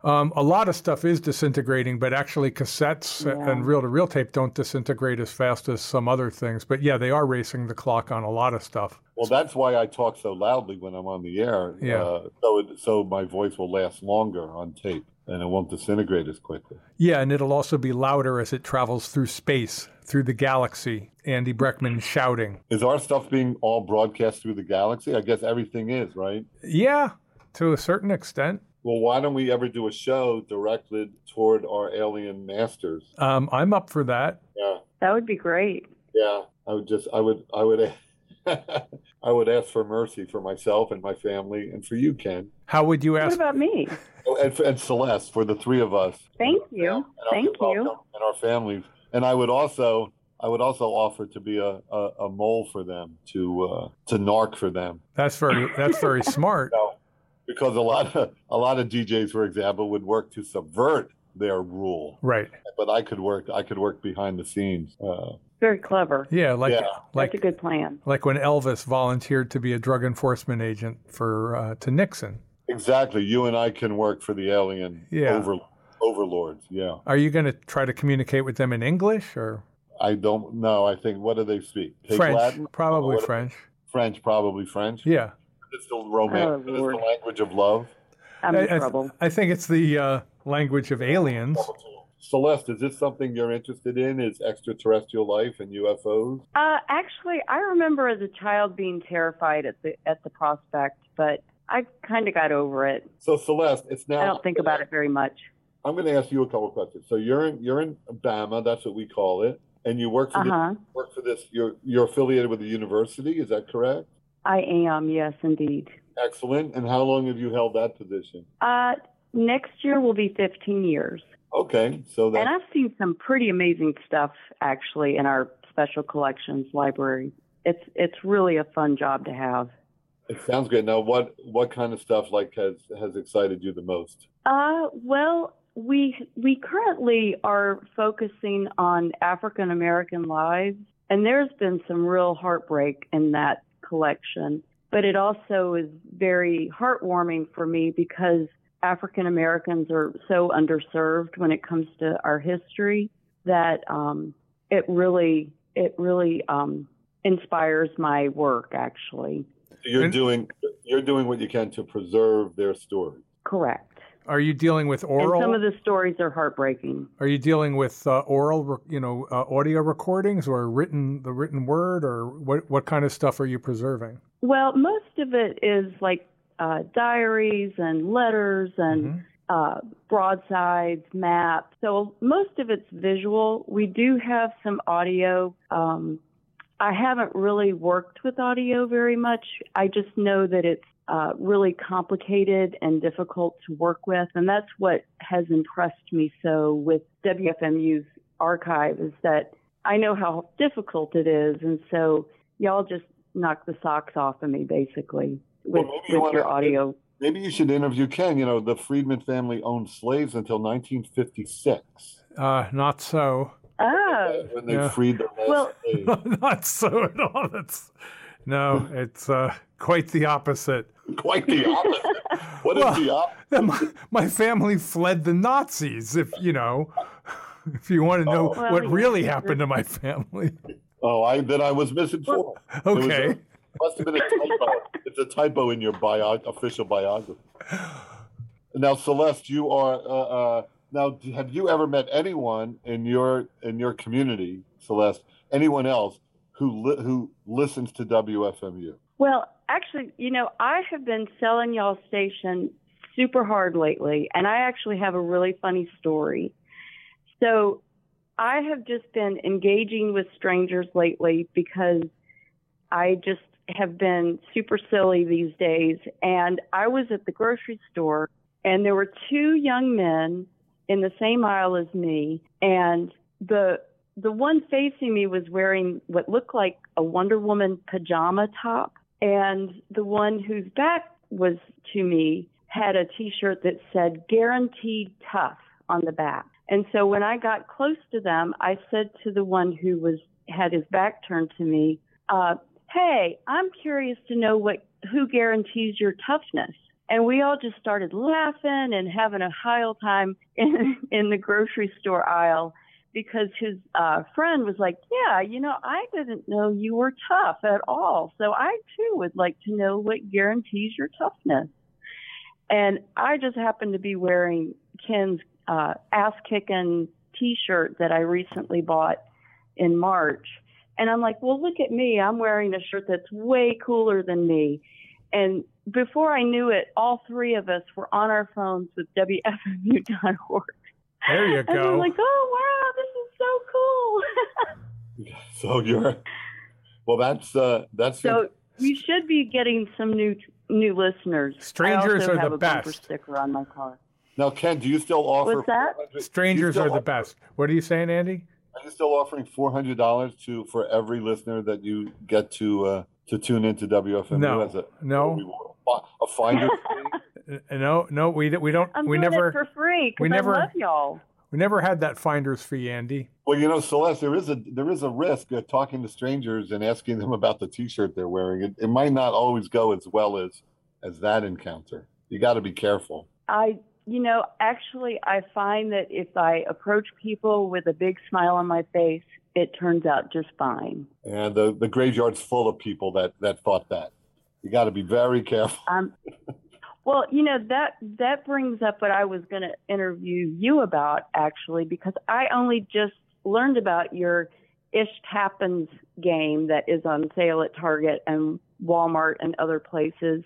Um, a lot of stuff is disintegrating, but actually cassettes Yeah. and reel-to-reel tape don't disintegrate as fast as some other things. But yeah, they are racing the clock on a lot of stuff. Well, that's why I talk so loudly when I'm on the air. Yeah. Uh, so it, so my voice will last longer on tape and it won't disintegrate as quickly. Yeah, and it'll also be louder as it travels through space, through the galaxy. Andy Breckman shouting. Is our stuff being all broadcast through the galaxy? I guess everything is, right? Yeah, to a certain extent. Well, why don't we ever do a show directed toward our alien masters? Um, I'm up for that. Yeah, That would be great. yeah. I would just, I would, I would, I would ask for mercy for myself and my family, and for you, Ken, How would you ask? What about me? oh, and, and Celeste, for the three of us. Thank you. And Thank you. And our families. And I would also, I would also offer to be a, a, a mole for them, to uh, to narc for them. That's very that's very smart. No, because a lot of a lot of DJs, for example, would work to subvert their rule. Right. But I could work. I could work behind the scenes. Uh, Very clever. Yeah, like Yeah. like That's a good plan. like when Elvis volunteered to be a drug enforcement agent for uh, to Nixon. exactly. You and I can work for the alien Yeah. over, overlords. Yeah. Are you going to try to communicate with them in English or I don't know. I think what do they speak? Take French? Latin? Probably What- French. French, probably French. Yeah. It's the romance. Oh, it's the language of love. I'm I, in I- trouble. I think it's the uh, language of aliens. Celeste, is this something you're interested in? Is extraterrestrial life and UFOs? Uh, actually, I remember as a child being terrified at the at the prospect, but I kind of got over it. So Celeste, it's now. I don't think about it very much. I'm going to ask you a couple of questions. So you're in you're in Bama, that's what we call it, and you work for Uh this, work for this. You're you're affiliated with the university, is that correct? I am. Yes, indeed. Excellent. And how long have you held that position? Uh, next year will be 15 years, Okay, so that. and I've seen some pretty amazing stuff actually in our special collections library. It's it's really a fun job to have. it sounds great. Now, what what kind of stuff like has has excited you the most? Uh, well, we we currently are focusing on African American lives, and there's been some real heartbreak in that collection. But it also is very heartwarming for me because African Americans are so underserved when it comes to our history that um, it really it really um, inspires my work. Actually, You're doing you're doing what you can to preserve their story. correct. Are you dealing with oral? And some of the stories are heartbreaking. Are you dealing with uh, oral, you know, uh, audio recordings or written the written word, or what what kind of stuff are you preserving? Well, most of it is like uh, diaries and letters and Mhm. uh, broadsides, maps. So most of it's visual. We do have some audio. Um, I haven't really worked with audio very much. I just know that it's uh, really complicated and difficult to work with, and that's what has impressed me so with WFMU's archive is that I know how difficult it is, and so y'all just knock the socks off of me basically with, Well, maybe you with wanna- your audio. Maybe you should interview Ken. You know, the Friedman family owned slaves until 1956 Uh, not so. Oh, when they Yeah. freed the Well- not so at all. That's no. It's uh, quite the opposite. Quite the opposite. What is Well- the opposite? My, my family fled the Nazis. If you know, if you want to know Oh. Well, what yeah. really happened to my family. Oh, I then I was misinformed. It was Okay. a- must have been a typo. It's a typo in your bio, official biography. Now, Celeste, you are. Uh, uh, now, have you ever met anyone in your in your community, Celeste? Anyone else who li- who listens to WFMU? Well, actually, you know, I have been selling y'all station super hard lately, and I actually have a really funny story. So, I have just been engaging with strangers lately because I just have been super silly these days. And I was at the grocery store, and there were two young men in the same aisle as me, and the the one facing me was wearing what looked like a Wonder Woman pajama top, and the one whose back was to me had a T-shirt that said "Guaranteed Tough" on the back. And so when I got close to them, I said to the one who was had his back turned to me, uh, "Hey, I'm curious to know what who guarantees your toughness." And we all just started laughing and having a high old time in in the grocery store aisle because his uh, friend was like, Yeah, you know, I didn't know you were tough at all. So I too would like to know what guarantees your toughness. And I just happened to be wearing Ken's uh, ass kicking t shirt that I recently bought in March. And I'm like, Well, look at me. I'm wearing a shirt that's way cooler than me. And before I knew it, all three of us were on our phones with WFMU.org. There you And we're go. like, oh wow, this is so cool. So you're. Well, that's uh, that's so we should be getting some new new listeners. Strangers I also are have the a best. sticker on my car. now, Ken. Do you still offer? What's that? 400 do you Strangers are the offer- best. What are you saying, Andy? Are you still offering four hundred dollars to for every listener that you get to uh, to tune into WFMU No. as a No. a finder? No, no, we we don't. I'm we doing never it for free we because I never- love y'all. we never had that finder's fee, Andy. Well, you know, Celeste, there is a there is a risk of talking to strangers and asking them about the T-shirt they're wearing. It, it might not always go as well as as that encounter. You got to be careful. I, you know, actually, I find that if I approach people with a big smile on my face, it turns out just fine. And the the graveyard's full of people that that thought that. You got to be very careful. Um, well, you know that that brings up what I was going to interview you about actually, because I only just learned about your Ish Happens game that is on sale at Target and Walmart and other places.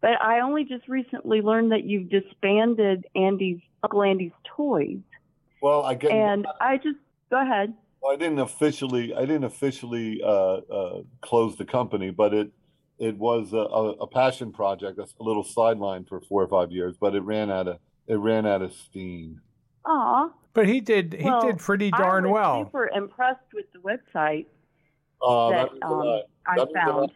But I only just recently learned that you've disbanded Andy's Uncle Andy's Toys, Well, I get. and I just go ahead. Well, I didn't officially, I didn't officially uh, uh, close the company, but it it was a, a, a passion project. That's a little sideline for four or five years, but it ran out of it ran out of steam. Aw, But he did he Well, did pretty I darn was well. super impressed with the website Uh, that means a um, lot. I That a lot. found.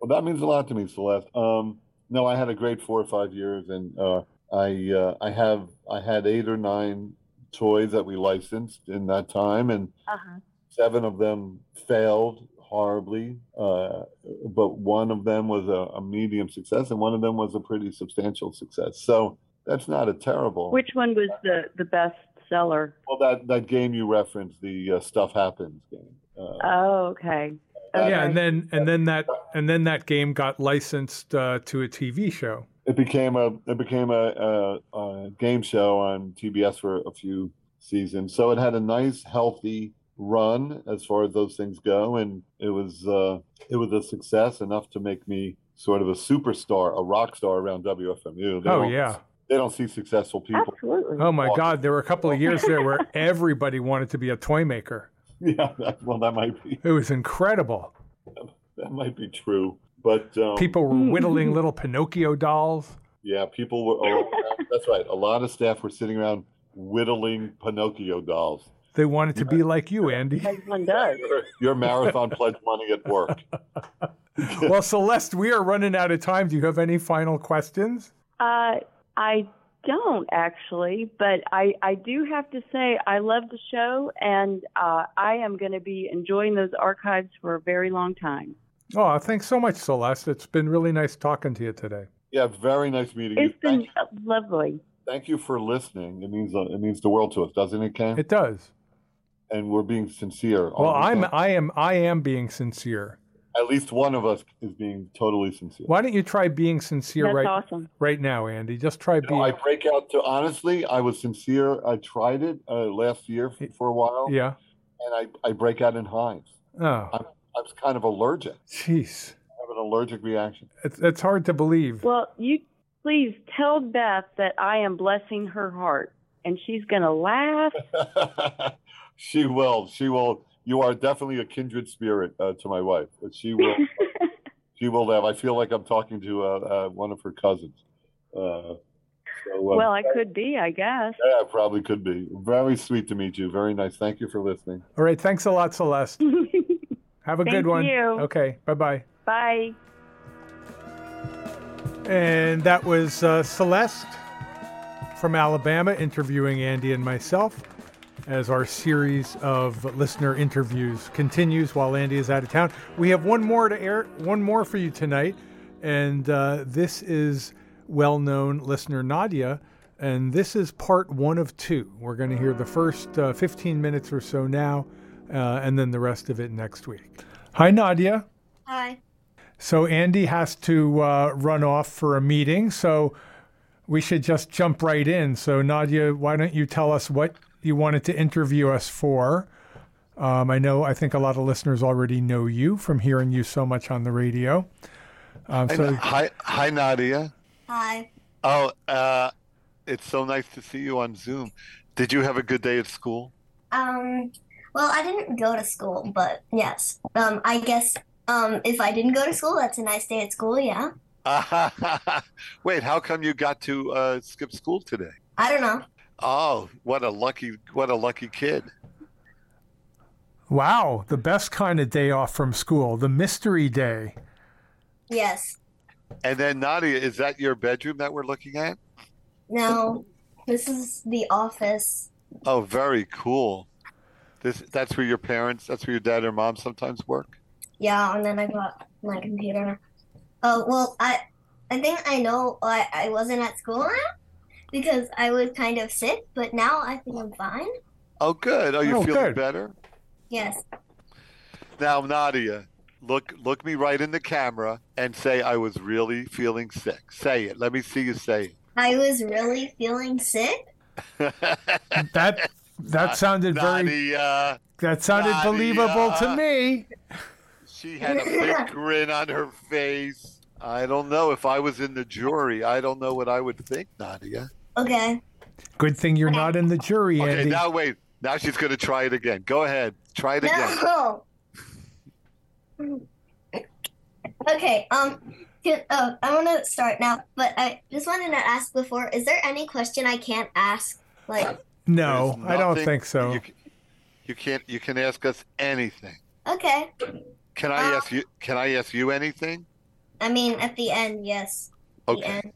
Well, that means a lot to me, Celeste. Um, no, I had a great four or five years, and uh, I uh, I have I had eight or nine toys that we licensed in that time, and Uh-huh. seven of them failed horribly, uh, but one of them was a, a medium success, and one of them was a pretty substantial success. So that's not a terrible. Which one was the the best seller? well, that that game you referenced, the uh, Stuff Happens game. Uh, Oh, okay. Yeah, and then and then that and then that game got licensed uh, to a TV show. It became a it became a, a, a game show on TBS for a few seasons. So it had a nice, healthy run as far as those things go, and it was uh, it was a success enough to make me sort of a superstar, a rock star around WFMU. They Oh don't- yeah. they don't see successful people. Absolutely. Oh my God, there were a couple of years there where everybody wanted to be a toy maker. Yeah, that, well, that might be It was incredible. that might be true, but um, People were whittling little Pinocchio dolls. yeah, people were. Oh, that's right. A lot of staff were sitting around whittling Pinocchio dolls. They wanted to be like you, Andy. As one does. Your marathon pledge money at work. Well, Celeste, we are running out of time. Do you have any final questions? Uh, I don't actually, but I, I do have to say I love the show, and uh, I am going to be enjoying those archives for a very long time. Oh, thanks so much, Celeste. It's been really nice talking to you today. Yeah, very nice meeting you. It's been Thank, lovely. thank you for listening. It means uh, it means the world to us, doesn't it, Ken? It does. and we're being sincere. Well, I'm time. I am I am being sincere. At least one of us is being totally sincere. Why don't you try being sincere That's right awesome. right now, Andy? Just try You know, I break out to honestly. I was sincere. I tried it uh, last year f- for a while, Yeah. and I, I break out in hives. Oh, I was kind of allergic. jeez. I have an allergic reaction. It's it's hard to believe. Well, you please tell Beth that I am blessing her heart, and she's going to laugh. she will. She will. You are definitely a kindred spirit uh, to my wife. She will. she will laugh. I feel like I'm talking to uh, uh, one of her cousins. Uh, so, uh, well, I could be, I guess. yeah, probably could be. Very sweet to meet you. Very nice. Thank you for listening. All right. Thanks a lot, Celeste. Have a good Thank one. you. Okay. Bye bye. Bye. And that was uh, Celeste from Alabama interviewing Andy and myself as our series of listener interviews continues while Andy is out of town. We have one more to air, one more for you tonight, and uh, this is well-known listener Nadia, and this is part one of two. We're going to hear the first uh, 15 minutes or so now, uh, and then the rest of it next week. Hi, Nadia. Hi. So Andy has to uh, run off for a meeting, so we should just jump right in. So Nadia, why don't you tell us what you wanted to interview us for? Um, I know, I think a lot of listeners already know you from hearing you so much on the radio. Um, Hi, so hi, hi, Nadia. Hi. Oh, uh, it's so nice to see you on Zoom. Did you have a good day at school? Um, well, I didn't go to school, but yes. Um, I guess um, if I didn't go to school, that's a nice day at school, yeah. Wait, how come you got to uh, skip school today? I don't know. Oh, what a lucky, what a lucky kid. wow, the best kind of day off from school, the mystery day. Yes. And then Nadia, is that your bedroom that we're looking at? No, this is the office. Oh, very cool. This that's where your parents, that's where your dad or mom sometimes work. Yeah, and then I got my computer. Oh well, I I think I know why I wasn't at school now because I was kind of sick, but now I think I'm fine. Oh, good. Are you Oh, feeling good. better? Yes. Now, Nadia, look look me right in the camera and say I was really feeling sick. Say it. Let me see you say it. I was really feeling sick. That that sounded very Nadia, that sounded Nadia. believable to me. she had a big grin on her face. I don't know if I was in the jury. I don't know what I would think, Nadia. Okay. Good thing you're not in the jury, Okay, Andy. now wait. Now she's going to try it again. Go ahead. Try it again. No. okay. Um. Oh, I want to start now, but I just wanted to ask before: Is there any question I can't ask? Like, no, There's I don't think so. You, you can't. You can ask us anything. okay. Can I Uh, ask you? Can I ask you anything? I mean, at the end, yes. The Okay. end.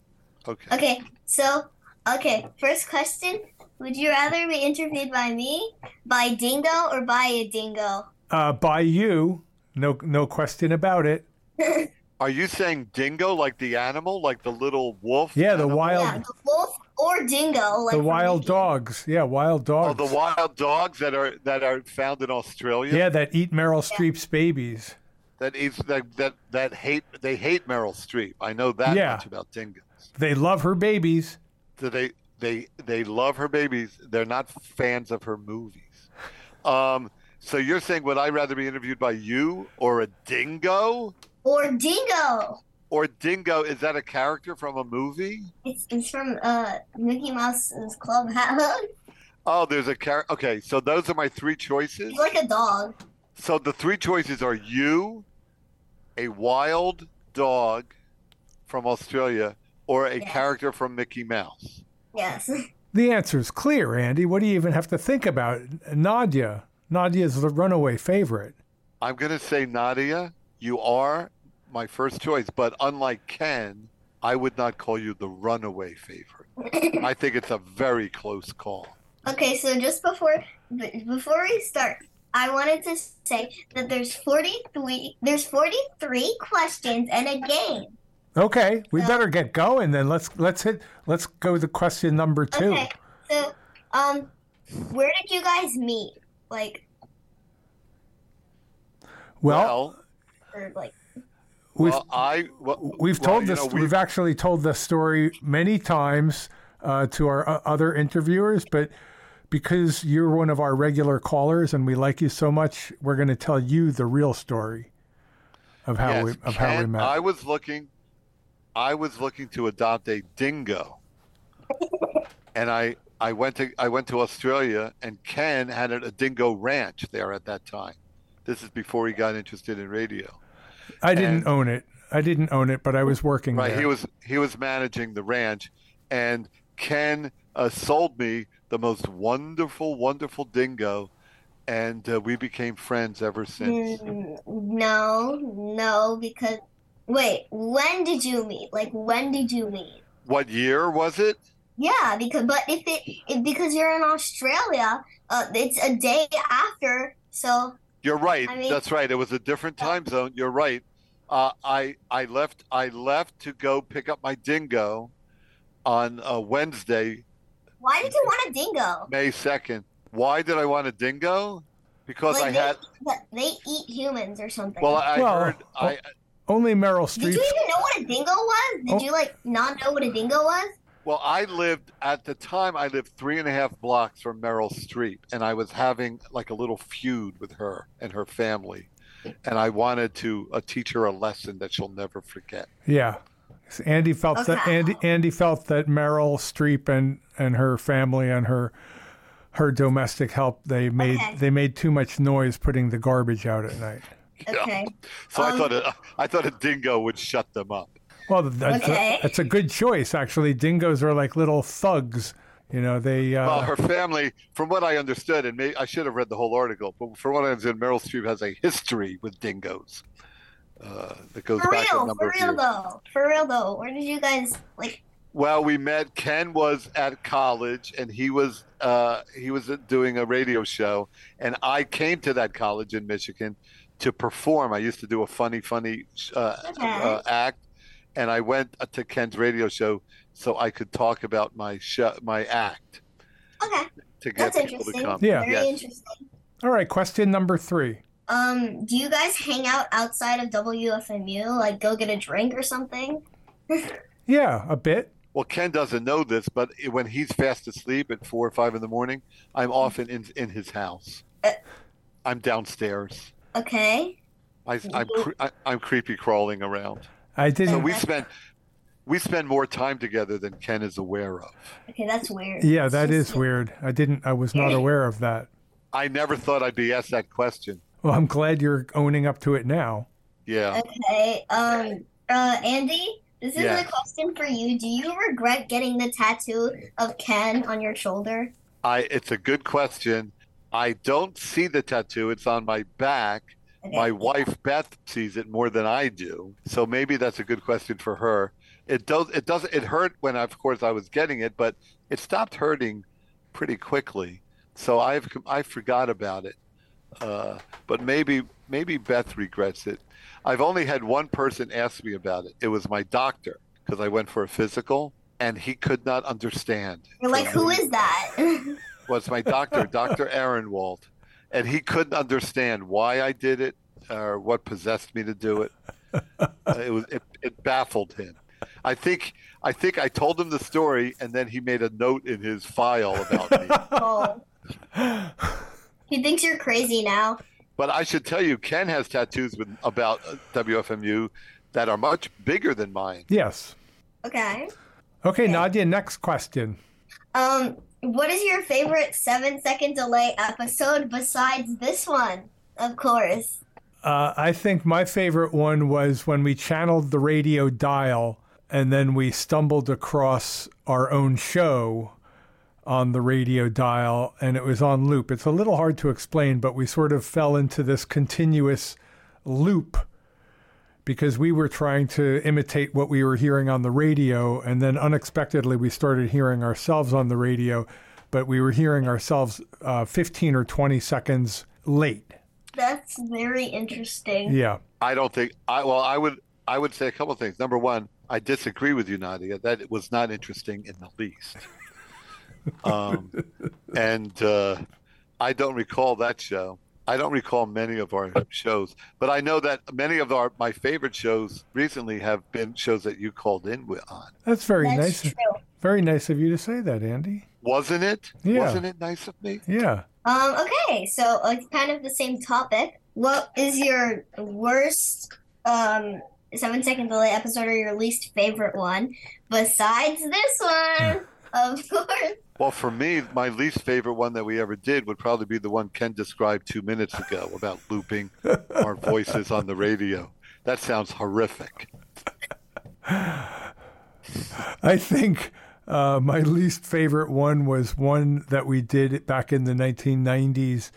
Okay. Okay. So, okay. First question: Would you rather be interviewed by me, by Dingo, or by a dingo? Uh, by you, no no question about it. Are you saying dingo like the animal, like the little wolf? Yeah, the wild yeah, the wolf or dingo, like the wild Mickey. dogs. Yeah, wild dogs. Oh, dogs. the wild dogs that are that are found in Australia. yeah, that eat Meryl Streep's babies. That is that that that hate they hate Meryl Streep. I know that Yeah. much about dingoes. They love her babies. Do they they they love her babies. They're not fans of her movies. Um. So you're saying would I rather be interviewed by you or a dingo? or dingo. Or dingo is that a character from a movie? It's, it's from uh Mickey Mouse's Clubhouse. Oh, there's a character. Okay, so those are my three choices. He's like a dog. So the three choices are you, a wild dog from Australia, or a Yeah. character from Mickey Mouse. Yes. The answer's clear, Andy. What do you even have to think about? Nadia. Nadia's the runaway favorite. I'm going to say Nadia, you are my first choice, but unlike Ken, I would not call you the runaway favorite. I think it's a very close call. Okay, so just before before we start, I wanted to say that there's 43 there's 43 questions and a game. Okay, we So- better get going then. Let's let's hit let's go to question number two. Okay. So, um where did you guys meet? Like Well, or like we've well, I well, we've told you this. know, we've, actually told this story many times uh, to our uh, other interviewers, but because you're one of our regular callers and we like you so much, we're going to tell you the real story of how yes, we of how we met. I was looking, I was looking to adopt a dingo, and I I went to I went to Australia, and Ken had a, a dingo ranch there at that time. This is before he got interested in radio. I didn't and- own it. I didn't own it, but I was working Right, there. he was he was managing the ranch, and Ken uh, sold me the most wonderful, wonderful dingo, and uh, we became friends ever since. mm, no, no because wait, when did you meet? Like when did you meet? What year was it? Yeah, because but if it if, because you're in Australia, uh, it's a day after. So You're right. I mean- That's right. It was a different time zone. You're right. Uh, I I left I left to go pick up my dingo on a Wednesday, why did you want a dingo? May second. Why did I want a dingo? Because Like I they, had. they eat humans or something. Well, I Well, heard. I Only Meryl Streep. did you even know what a dingo was? Did Oh. you like not know what a dingo was? Well, I lived at the time. I lived three and a half blocks from Meryl Streep, and I was having like a little feud with her and her family, and I wanted to uh, teach her a lesson that she'll never forget. Yeah. Andy felt that Okay. Andy Andy felt that Meryl Streep and, and her family and her her domestic help they made Okay. they made too much noise putting the garbage out at night. Okay. So I Um, thought a, I thought a dingo would shut them up. Well, that's Okay. a, that's a good choice actually. Dingoes are like little thugs. You know, they uh, Well, her family, from what I understood, and may, I should have read the whole article, but from what I understood, Meryl Streep has a history with dingoes. uh, that goes For back a real, number for of real years. though. For real though. Where did you guys like? Well, we met. Ken was at college, and he was uh, he was doing a radio show, and I came to that college in Michigan to perform. I used to do a funny, funny uh, Okay. uh, act, and I went to Ken's radio show so I could talk about my show, my act, Okay, to get that's people to interesting. come. Yeah. Very Yes. interesting. All right, question number three. Um, do you guys hang out outside of WFMU? Like, go get a drink or something? Yeah, a bit. Well, Ken doesn't know this, but when he's fast asleep at four or five in the morning, I'm often in in his house. Uh. I'm downstairs. Okay. I, I'm cre- I, I'm creepy crawling around. I didn't. we spend we spend more time together than Ken is aware of. Okay, that's weird. Yeah, It's that just- is weird. I didn't. I was not aware of that. I never thought I'd be asked that question. Well, I'm glad you're owning up to it now. Yeah. Okay. Um. Uh. Andy, this is Yeah. a question for you. Do you regret getting the tattoo of Ken on your shoulder? I it's a good question. I don't see the tattoo. It's on my back. My wife Beth sees it more than I do. So maybe that's a good question for her. It does it does it hurt when of course I was getting it, but it stopped hurting pretty quickly. So I've I forgot about it. Uh, but maybe maybe Beth regrets it. I've only had one person ask me about it. It was my doctor because I went for a physical and he could not understand. You're like, who is that? was my doctor, Dr. Ehrenwald, and he couldn't understand why I did it or what possessed me to do it. Uh, it was it, it baffled him. I think I think I told him the story, and then he made a note in his file about me. oh. He thinks you're crazy now. But I should tell you, Ken has tattoos with about uh, WFMU that are much bigger than mine. Yes. Okay. Okay, Nadia. Next question. Um, what is your favorite seven second delay episode besides this one? Of course. Uh, I think my favorite one was when we channeled the radio dial and then we stumbled across our own show on the radio dial and it was on loop. It's a little hard to explain, but we sort of fell into this continuous loop because we were trying to imitate what we were hearing on the radio and then unexpectedly we started hearing ourselves on the radio, but we were hearing ourselves uh, 15 or 20 seconds late. That's very interesting. Yeah. I don't think I well I would I would say a couple of things. Number one, I disagree with you, Nadia. That it was not interesting in the least. Um, and uh, I don't recall that show. I don't recall many of our shows, but I know that many of our my favorite shows recently have been shows that you called in with on. That's very That's nice. true. Very nice of you to say that, Andy. Wasn't it? Yeah. Wasn't it nice of me? Yeah. Um, okay, so uh, kind of the same topic. What is your worst um seven second delay episode or your least favorite one besides this one? of course. Well, for me, my least favorite one that we ever did would probably be the one Ken described two minutes ago about looping our voices on the radio. That sounds horrific. I think uh, my least favorite one was one that we did back in the 1990s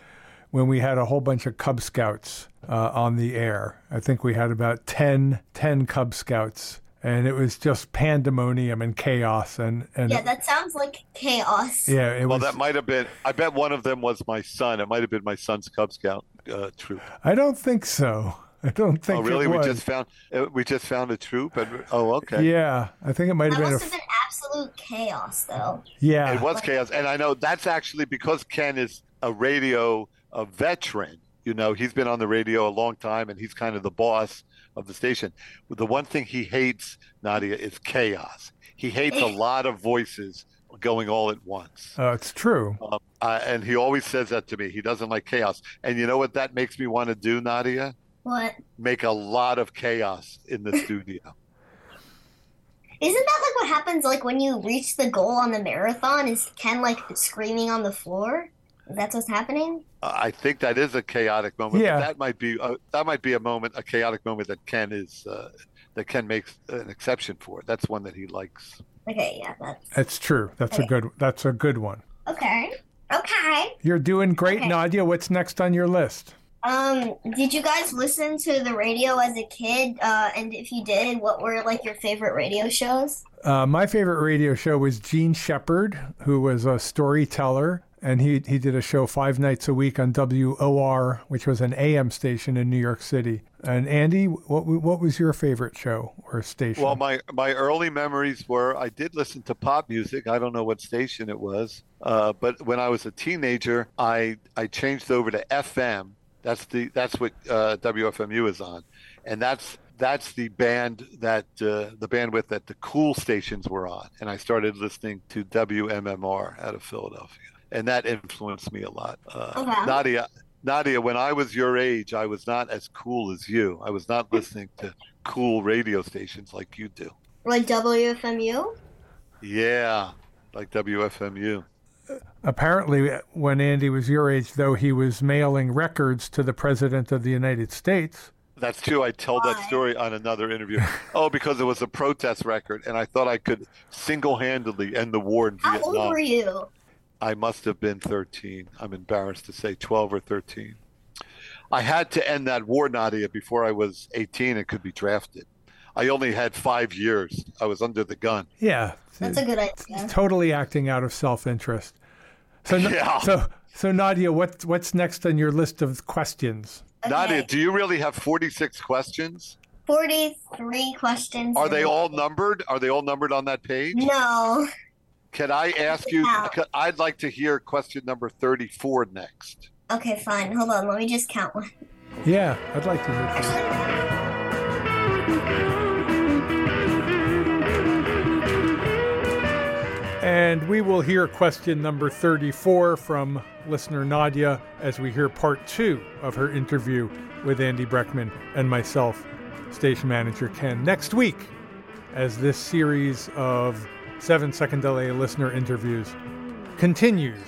when we had a whole bunch of Cub Scouts uh, on the air. I think we had about 10, 10 Cub Scouts. And it was just pandemonium and chaos, and and Yeah, that sounds like chaos. yeah, it Well, was. that might have been. I bet one of them was my son. It might have been my son's Cub Scout uh, troop. I don't think so. I don't think Oh, really? it We just found. uh, We just found a troop. And oh, okay. Yeah, I think it might That have been a. must have been absolute chaos, though. Yeah, It was chaos, and I know that's actually because Ken is a radio a veteran. You know, he's been on the radio a long time, and he's kind of the boss of the station. The one thing he hates, Nadia, is chaos. He hates a lot of voices going all at once. uh, it's true. Um, uh, and he always says that to me. He doesn't like chaos. And you know what that makes me want to do, Nadia? What? Make a lot of chaos in the studio. Isn't that like what happens like when you reach the goal on the marathon? Is Ken like screaming on the floor? That's what's happening? Uh, I think that is a chaotic moment. Yeah. That might be uh, that might be a moment, a chaotic moment that Ken is uh, that Ken makes an exception for. That's one that he likes. Okay, yeah, that's It's true. That's a good. That's a good one. okay. Okay. You're doing great, Okay. Nadia. What's next on your list? Um, did you guys listen to the radio as a kid? Uh, and if you did, what were like your favorite radio shows? Uh, my favorite radio show was Jean Shepherd, who was a storyteller, and he he did a show five nights a week on WOR, which was an AM station in New York City. And Andy, what what was your favorite show or station? Well, my my early memories were I did listen to pop music. I don't know what station it was, uh, but when I was a teenager, I I changed over to FM. That's the that's what uh, WFMU is on, and that's that's the band that uh, the bandwidth that the cool stations were on, and I started listening to WMMR out of Philadelphia, and that influenced me a lot. Uh, Okay. Nadia, Nadia, when I was your age, I was not as cool as you. I was not listening to cool radio stations like you do. Like WFMU? Yeah, like WFMU. Apparently, when Andy was your age, though, he was mailing records to the President of the United States. That's true. I told that story on another interview. oh, because it was a protest record, and I thought I could single-handedly end the war in How old Vietnam. were you? I must have been 13. I'm embarrassed to say 12 or 13. I had to end that war, Nadia, before I was 18 and could be drafted. I only had five years. I was under the gun. Yeah, That's a good idea. totally acting out of self-interest. So, Yeah. so, so Nadia, what's what's next on your list of questions? Nadia, do you really have 46 questions? 43 questions. Are they all numbered? Are they all numbered on that page? No. Can I ask you? Yeah. I'd like to hear question number 34 next. Okay, fine. Hold on. Let me just count one. Yeah, I'd like to hear. From And we will hear question number 34 from listener Nadia as we hear part two of her interview with Andy Breckman and myself, station manager Ken, next week as this series of seven second delay listener interviews continues.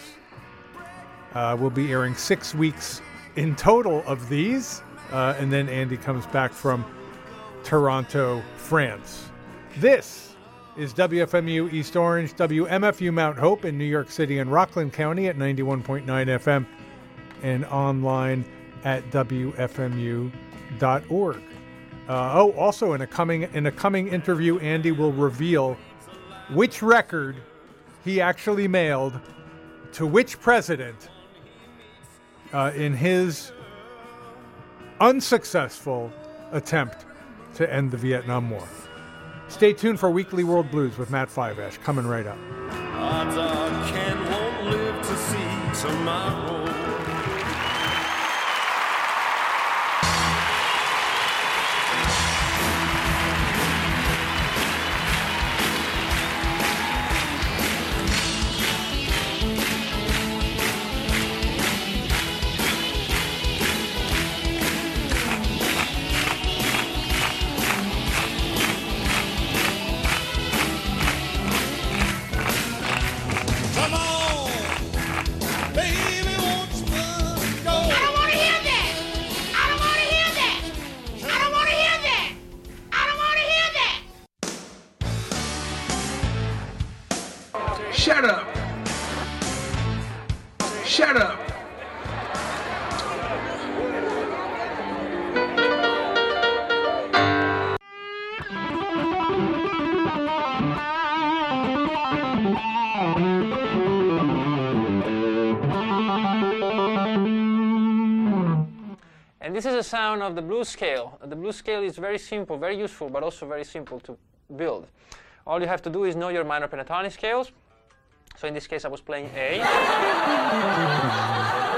Uh, we'll be airing six weeks in total of these, uh, and then Andy comes back from Toronto, France. This is WFMU East Orange, WMFU Mount Hope in New York City and Rockland County at 91.9 FM and online at WFMU.org. Uh, oh, also in a coming in a coming interview, Andy will reveal which record he actually mailed to which president uh, in his unsuccessful attempt to end the Vietnam War. Stay tuned for Weekly World Blues with Matt Fiveash coming right up. Sound of the blues scale. The blues scale is very simple, very useful, but also very simple to build. All you have to do is know your minor pentatonic scales. So in this case, I was playing A.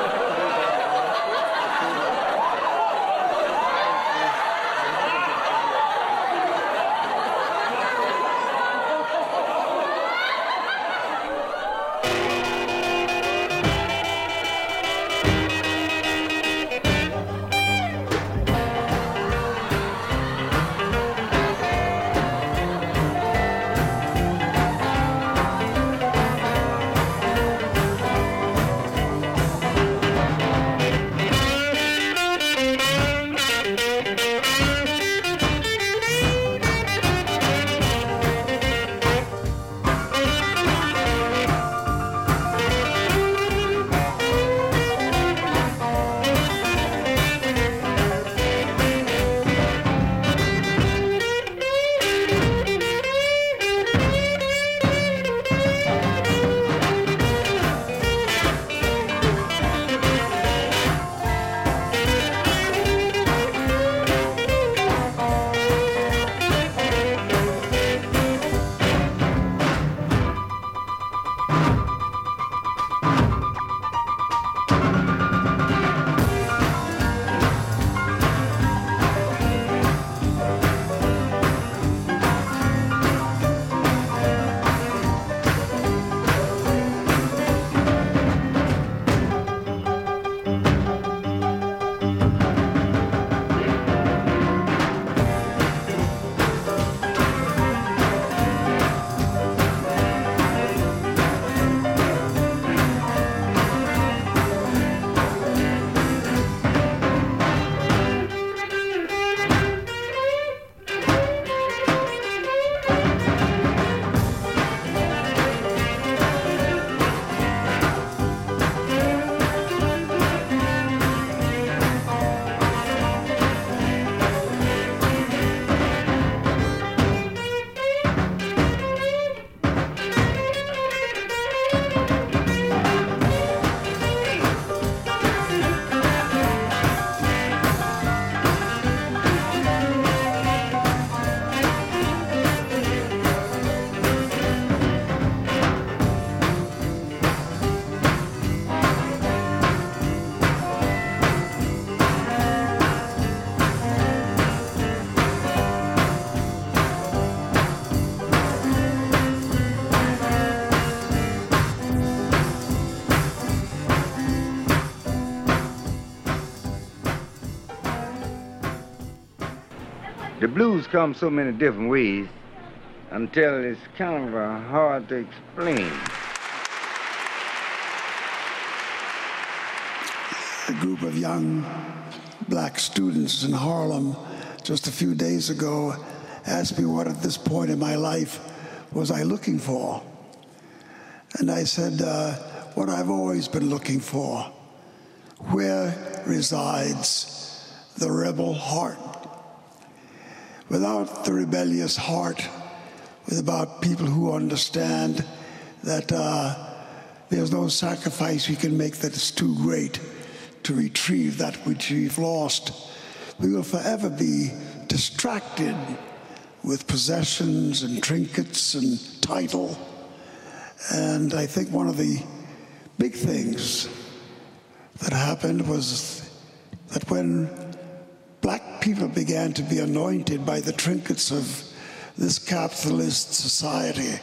blues come so many different ways until it's kind of uh, hard to explain. A group of young black students in Harlem just a few days ago asked me what at this point in my life was I looking for. And I said, uh, what I've always been looking for. Where resides the rebel heart? Without the rebellious heart, without people who understand that uh, there's no sacrifice we can make that is too great to retrieve that which we've lost, we will forever be distracted with possessions and trinkets and title. And I think one of the big things that happened was that when black people began to be anointed by the trinkets of this capitalist society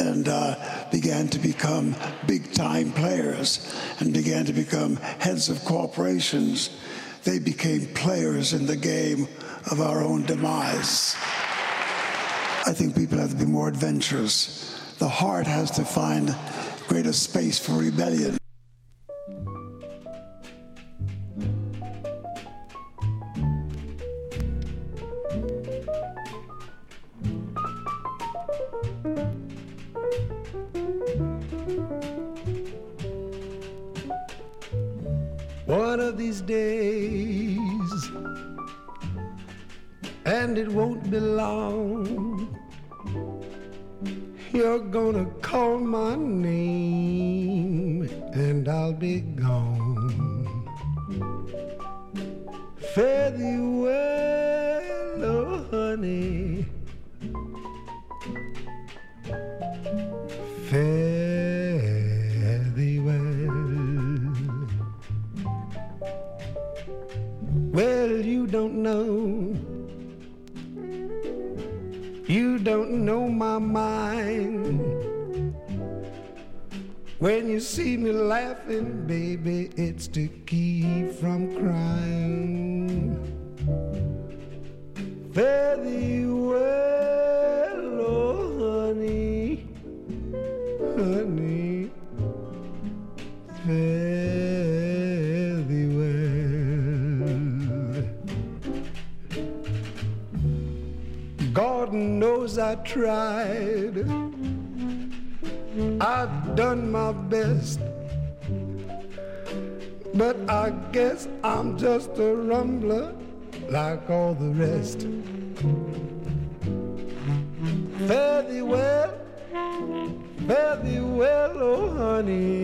and uh, began to become big time players and began to become heads of corporations, they became players in the game of our own demise. I think people have to be more adventurous. The heart has to find greater space for rebellion. One of these days, and it won't be long, you're gonna call my name, and I'll be gone. Fare thee well, oh honey. Know. You don't know my mind. When you see me laughing, baby, it's to keep from crying. Fare thee well, oh honey, honey. I tried. I've done my best. But I guess I'm just a rumbler like all the rest. Fare thee well, fare thee well, oh honey. Honey,